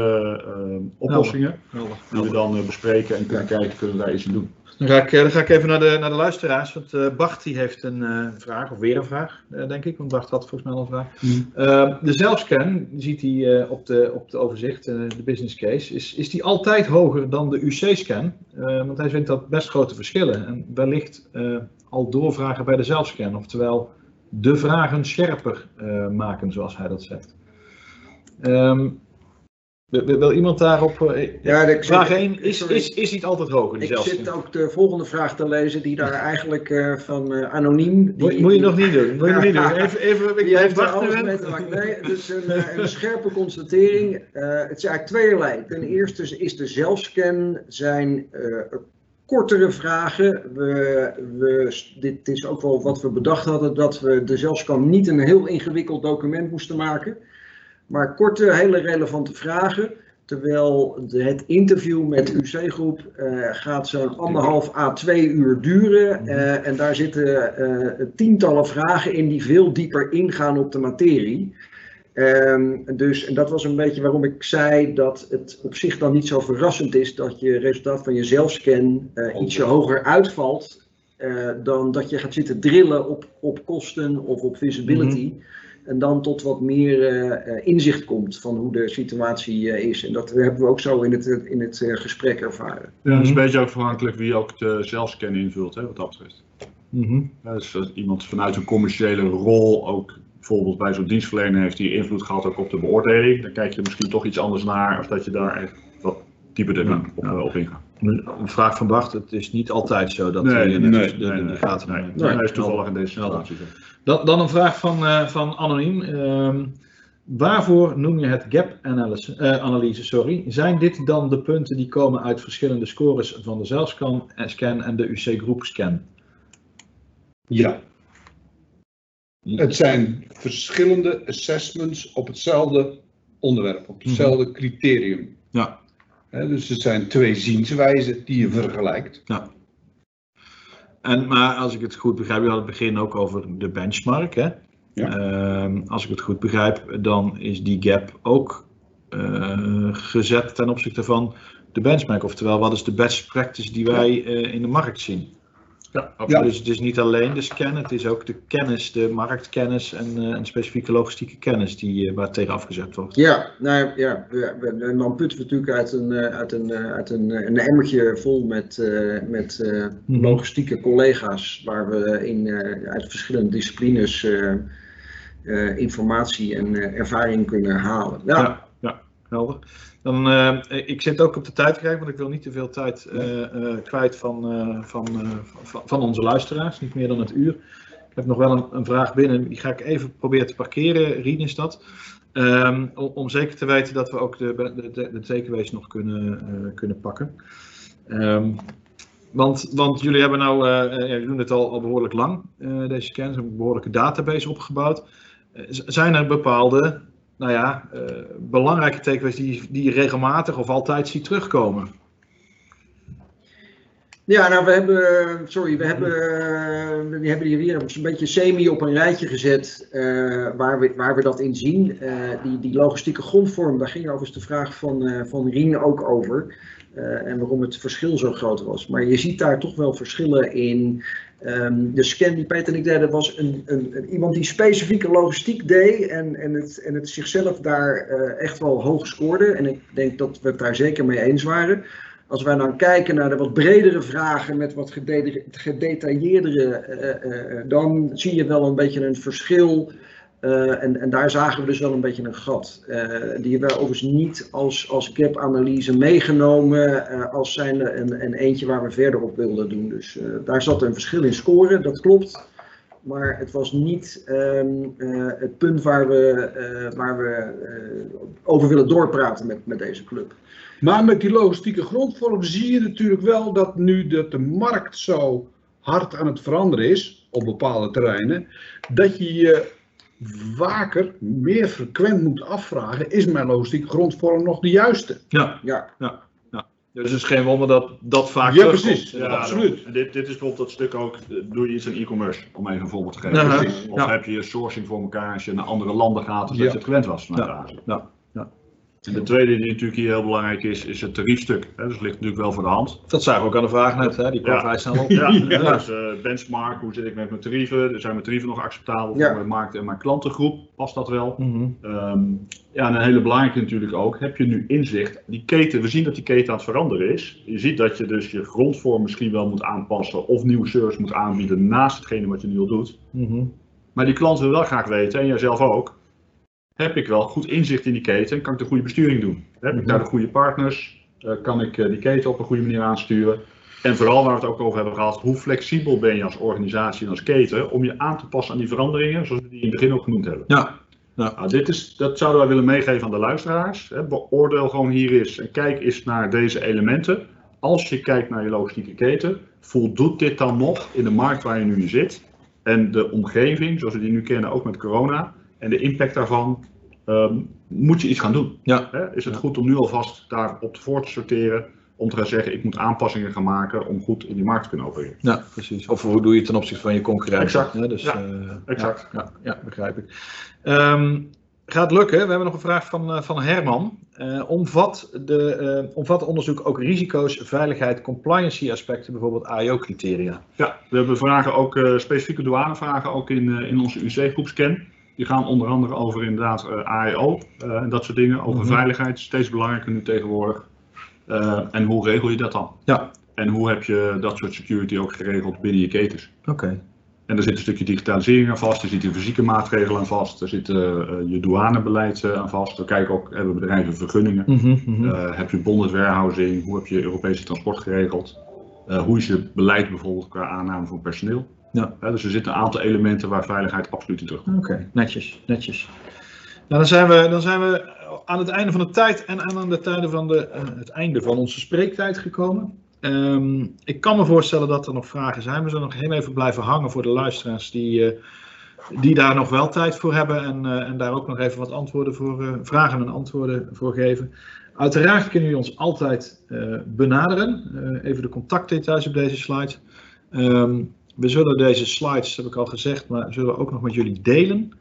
Speaker 4: uh, oplossingen
Speaker 1: Helder.
Speaker 4: die we dan bespreken en kunnen kijken, kunnen we daar iets in doen.
Speaker 1: Dan ga ik, eh, dan ga ik even naar de, naar de luisteraars. Want eh, Bart die heeft een eh, vraag, of weer een vraag, denk ik. Want Bart had volgens mij al een vraag. Eh, de zelfscan, ziet hij op, de, op de overzicht, de business case. Is, is die altijd hoger dan de UC-scan? Want hij vindt dat best grote verschillen. En wellicht al doorvragen bij de zelfscan. Oftewel, de vragen scherper maken, zoals hij dat zegt. Ehm, wil, iemand daarop... eh,
Speaker 2: Ja, ik
Speaker 1: Vraag 1, is, is, is niet altijd hoger, die
Speaker 2: Ik zit ook de volgende vraag te lezen, die daar eigenlijk eh, van eh, anoniem.
Speaker 1: Moet,
Speaker 2: die-
Speaker 1: moet je nog niet doen. Moet je nog niet doen. Even, even, ik
Speaker 2: Die heeft
Speaker 1: wacht
Speaker 2: alles
Speaker 1: even.
Speaker 2: mee te maken. Nee, het is een, een scherpe constatering. Het is eigenlijk tweeërlei. Ten eerste is de zelfscan zijn kortere vragen. We, we, dit is ook wel wat we bedacht hadden, dat we de zelfscan niet een heel ingewikkeld document moesten maken. Maar korte, hele relevante vragen. Terwijl het interview met UC-groep eh, gaat zo'n anderhalf à twee uur duren. eh, en daar zitten eh, tientallen vragen in die veel dieper ingaan op de materie. Ehm, dus en dat was een beetje waarom ik zei dat het op zich dan niet zo verrassend is dat je resultaat van je zelfscan ietsje hoger uitvalt. dan dat je gaat zitten drillen op, op kosten of op visibility. En dan tot wat meer eh, eh, inzicht komt van hoe de situatie eh, is. En dat hebben we ook zo in het, in het eh, gesprek ervaren.
Speaker 4: Ja, dat is een
Speaker 1: Mhm.
Speaker 4: beetje ook afhankelijk wie ook de zelfscan invult, hè, wat dat betreft.
Speaker 1: Mhm.
Speaker 4: Ja, dus als iemand vanuit een commerciële rol ook bijvoorbeeld bij zo'n dienstverlener heeft die invloed gehad ook op de beoordeling, dan kijk je misschien toch iets anders naar of dat je daar echt wat dieper
Speaker 1: Ja,
Speaker 4: op,
Speaker 1: ja.
Speaker 4: op ingaat.
Speaker 1: Een vraag van Bart, het is niet altijd zo dat hij
Speaker 4: nee,
Speaker 1: net
Speaker 4: nee,
Speaker 1: als de,
Speaker 4: nee,
Speaker 1: de, die gaten
Speaker 4: Nee,
Speaker 1: neemt.
Speaker 4: nee, hij is toevallig in deze situatie. zo.
Speaker 1: Dan, dan een vraag van, eh, van Anoniem. Ehm, waarvoor noem je het gap-analyse? eh, analyse, sorry. Zijn dit dan de punten die komen uit verschillende scores van de zelfscan eh, scan en de UC-groep scan?
Speaker 3: Ja, het zijn verschillende assessments op hetzelfde onderwerp, op hetzelfde criterium.
Speaker 1: Ja.
Speaker 3: Dus het zijn twee zienswijzen die je vergelijkt.
Speaker 1: En, maar als ik het goed begrijp, je had het begin ook over de benchmark. Hè?
Speaker 3: Ja.
Speaker 1: Ehm, als ik het goed begrijp, dan is die gap ook eh, gezet ten opzichte van de benchmark. Oftewel, wat is de best practice die wij eh, in de markt zien?
Speaker 4: Ja,
Speaker 3: Ja.
Speaker 1: Dus het is niet alleen de scan, het is ook de kennis, de marktkennis en, en specifieke logistieke kennis die, eh, waar tegen afgezet wordt.
Speaker 2: Ja, nou ja, we, en dan putten we natuurlijk uit een, eh, uit een, uit een, een emmertje vol met, met
Speaker 1: Mhm.
Speaker 2: logistieke collega's, waar we in, uit verschillende disciplines informatie en ervaring kunnen halen. Ja,
Speaker 1: helder. Dan, eh, ik zit ook op de tijd te kijken, want ik wil niet te veel tijd eh, eh, kwijt van, van, van, van onze luisteraars, niet meer dan het uur. Ik heb nog wel een, een vraag binnen, die ga ik even proberen te parkeren. Rien is dat. Ehm, om, zeker te weten dat we ook de, de, de, nog kunnen, kunnen pakken. Ehm, want, want jullie hebben nou, ja, jullie doen het al, al behoorlijk lang, eh, deze scans, hebben een behoorlijke database opgebouwd. Zijn er bepaalde nou ja, eh, belangrijke takeaways die, die je regelmatig of altijd ziet terugkomen.
Speaker 2: Ja, nou we hebben, sorry, we hebben, die hebben die weer een beetje semi op een rijtje gezet eh, waar, we, waar we dat in zien. Eh, die, die logistieke grondvorm, daar ging overigens de vraag van, van Rien ook over. en waarom het verschil zo groot was. Maar je ziet daar toch wel verschillen in. Ehm, de scan die Peter en ik deden was een, een, iemand die specifieke logistiek deed en, en, het, en het zichzelf daar eh, echt wel hoog scoorde. En ik denk dat we het daar zeker mee eens waren. Als wij dan kijken naar de wat bredere vragen met wat gede- gedetailleerdere, eh, eh, dan zie je wel een beetje een verschil Eh, en, en daar zagen we dus wel een beetje een gat. Eh, die hebben we overigens niet als, als gap-analyse meegenomen uh, als zijnde een, een eentje waar we verder op wilden doen. Dus daar zat een verschil in scoren, dat klopt. Maar het was niet um, het punt waar we, waar we over willen doorpraten met, met deze club.
Speaker 3: Maar met die logistieke grondvorm zie je natuurlijk wel dat nu dat de markt zo hard aan het veranderen is op bepaalde terreinen, dat je je vaker, meer frequent moet afvragen, is mijn logistieke grondvorm nog de juiste?
Speaker 1: Ja,
Speaker 2: ja.
Speaker 1: ja. ja. Dus het is geen wonder dat dat vaak
Speaker 3: Ja, precies. Ja, absoluut.
Speaker 4: En dit, dit is bijvoorbeeld dat stuk ook, doe je iets aan e-commerce, om even een voorbeeld te geven.
Speaker 1: Ja,
Speaker 4: Precies. Of
Speaker 1: ja.
Speaker 4: heb je je sourcing voor elkaar als je naar andere landen gaat, dan
Speaker 3: Ja.
Speaker 4: dat je het gewend was. vanuit
Speaker 1: Ja.
Speaker 4: Azië.
Speaker 1: Ja.
Speaker 4: En de tweede die natuurlijk hier heel belangrijk is, is het tariefstuk. Hè, dus ligt natuurlijk wel voor de hand.
Speaker 1: Dat zagen we ook aan de vraag net, hè? die kwam
Speaker 4: Ja.
Speaker 1: vrij snel op.
Speaker 4: Ja,
Speaker 1: Ja.
Speaker 4: dus eh, benchmark, hoe zit ik met mijn tarieven? Zijn mijn tarieven nog acceptabel
Speaker 2: Ja.
Speaker 4: voor mijn markt en mijn klantengroep? Past dat wel?
Speaker 1: Mhm.
Speaker 4: Ehm, ja, en een hele belangrijke natuurlijk ook, heb je nu inzicht? Die keten, we zien dat die keten aan het veranderen is. Je ziet dat je dus je grondvorm misschien wel moet aanpassen of nieuwe service moet aanbieden naast hetgene wat je nu al doet.
Speaker 1: Mhm.
Speaker 4: Maar die klant wil wel graag weten, en jijzelf ook, heb ik wel goed inzicht in die keten? Kan ik de goede besturing doen? Heb ik
Speaker 1: Mhm.
Speaker 4: daar de goede partners? Eh, kan ik eh, die keten op een goede manier aansturen? En vooral waar we het ook over hebben gehad, hoe flexibel ben je als organisatie en als keten om je aan te passen aan die veranderingen, zoals we die in het begin ook genoemd hebben.
Speaker 1: Ja,
Speaker 4: Nou, dit is, dat zouden wij willen meegeven aan de luisteraars. Hè. Beoordeel gewoon hier eens en kijk eens naar deze elementen. Als je kijkt naar je logistieke keten, voldoet dit dan nog in de markt waar je nu in zit? En de omgeving, zoals we die nu kennen, ook met corona, en de impact daarvan, ehm, moet je iets gaan doen.
Speaker 1: Ja.
Speaker 4: Hè? Is het
Speaker 1: Ja.
Speaker 4: goed om nu alvast daarop voor te sorteren, om te gaan zeggen, ik moet aanpassingen gaan maken om goed in die markt te kunnen opereren?
Speaker 1: ja, precies. Of hoe doe je het ten opzichte van je concurrent?
Speaker 4: Exact.
Speaker 1: Hè? Dus,
Speaker 4: Ja,
Speaker 1: eh,
Speaker 4: exact.
Speaker 1: Ja, ja, begrijp ik. Ehm, gaat lukken. We hebben nog een vraag van, eh, van Herman. Eh, omvat, de, eh, omvat het onderzoek ook risico's, veiligheid, compliancy aspecten, bijvoorbeeld AIO-criteria?
Speaker 4: Ja, we hebben vragen ook, specifieke douanevragen ook in, in onze UC-groepscan. Die gaan onder andere over inderdaad eh, AIO eh, en dat soort dingen. Over
Speaker 1: Mhm.
Speaker 4: veiligheid, steeds belangrijker nu tegenwoordig. Eh, en hoe regel je dat dan?
Speaker 1: Ja.
Speaker 4: En hoe heb je dat soort security ook geregeld binnen je ketens?
Speaker 1: Oké.
Speaker 4: En er zit een stukje digitalisering aan vast, er zitten fysieke maatregelen aan vast, er zit je douanebeleid aan vast. We kijken ook, hebben bedrijven vergunningen?
Speaker 1: Mhm, mhm.
Speaker 4: Heb je bonded warehousing? Hoe heb je Europese transport geregeld? Hoe is je beleid bijvoorbeeld qua aanname van personeel?
Speaker 1: Ja.
Speaker 4: Dus er zitten een aantal elementen waar veiligheid absoluut in terugkomt.
Speaker 1: Oké, netjes, netjes. Nou, dan, zijn we, dan zijn we aan het einde van de tijd en aan de tijden van de, eh, het einde van onze spreektijd gekomen. Ehm, ik kan me voorstellen dat er nog vragen zijn. We zullen nog heel even blijven hangen voor de luisteraars die, eh, die daar nog wel tijd voor hebben en, eh, en daar ook nog even wat antwoorden voor, vragen en antwoorden voor geven. Uiteraard kunnen jullie ons altijd benaderen. Even de contactdetails op deze slide. Ehm, we zullen deze slides, heb ik al gezegd, maar zullen we ook nog met jullie delen.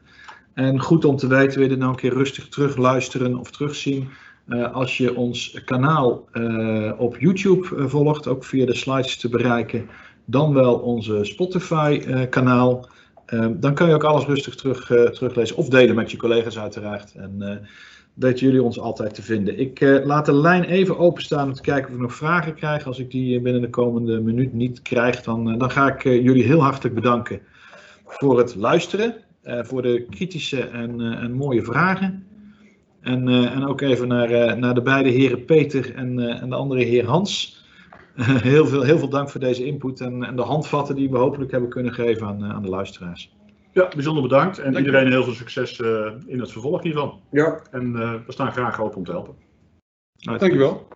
Speaker 1: En goed om te weten, wil je nou een keer rustig terugluisteren of terugzien. eh, als je ons kanaal eh, op YouTube eh, volgt, ook via de slides te bereiken, dan wel onze Spotify-kanaal. dan kan je ook alles rustig terug, teruglezen of delen met je collega's uiteraard. En weten jullie ons altijd te vinden. Ik eh, laat de lijn even openstaan om te kijken of ik nog vragen krijg. Als ik die eh, binnen de komende minuut niet krijg, dan, eh, dan ga ik jullie heel hartelijk bedanken voor het luisteren. voor de kritische en, en mooie vragen. En, en ook even naar, naar de beide heren Peter en, en de andere heer Hans. heel, veel, heel veel dank voor deze input en, en de handvatten die we hopelijk hebben kunnen geven aan, aan de luisteraars.
Speaker 4: Ja, bijzonder bedankt. En
Speaker 3: Dank je.
Speaker 4: iedereen heel veel succes eh, in het vervolg hiervan.
Speaker 2: Ja,
Speaker 4: En eh, we staan graag open om te helpen.
Speaker 3: Dankjewel.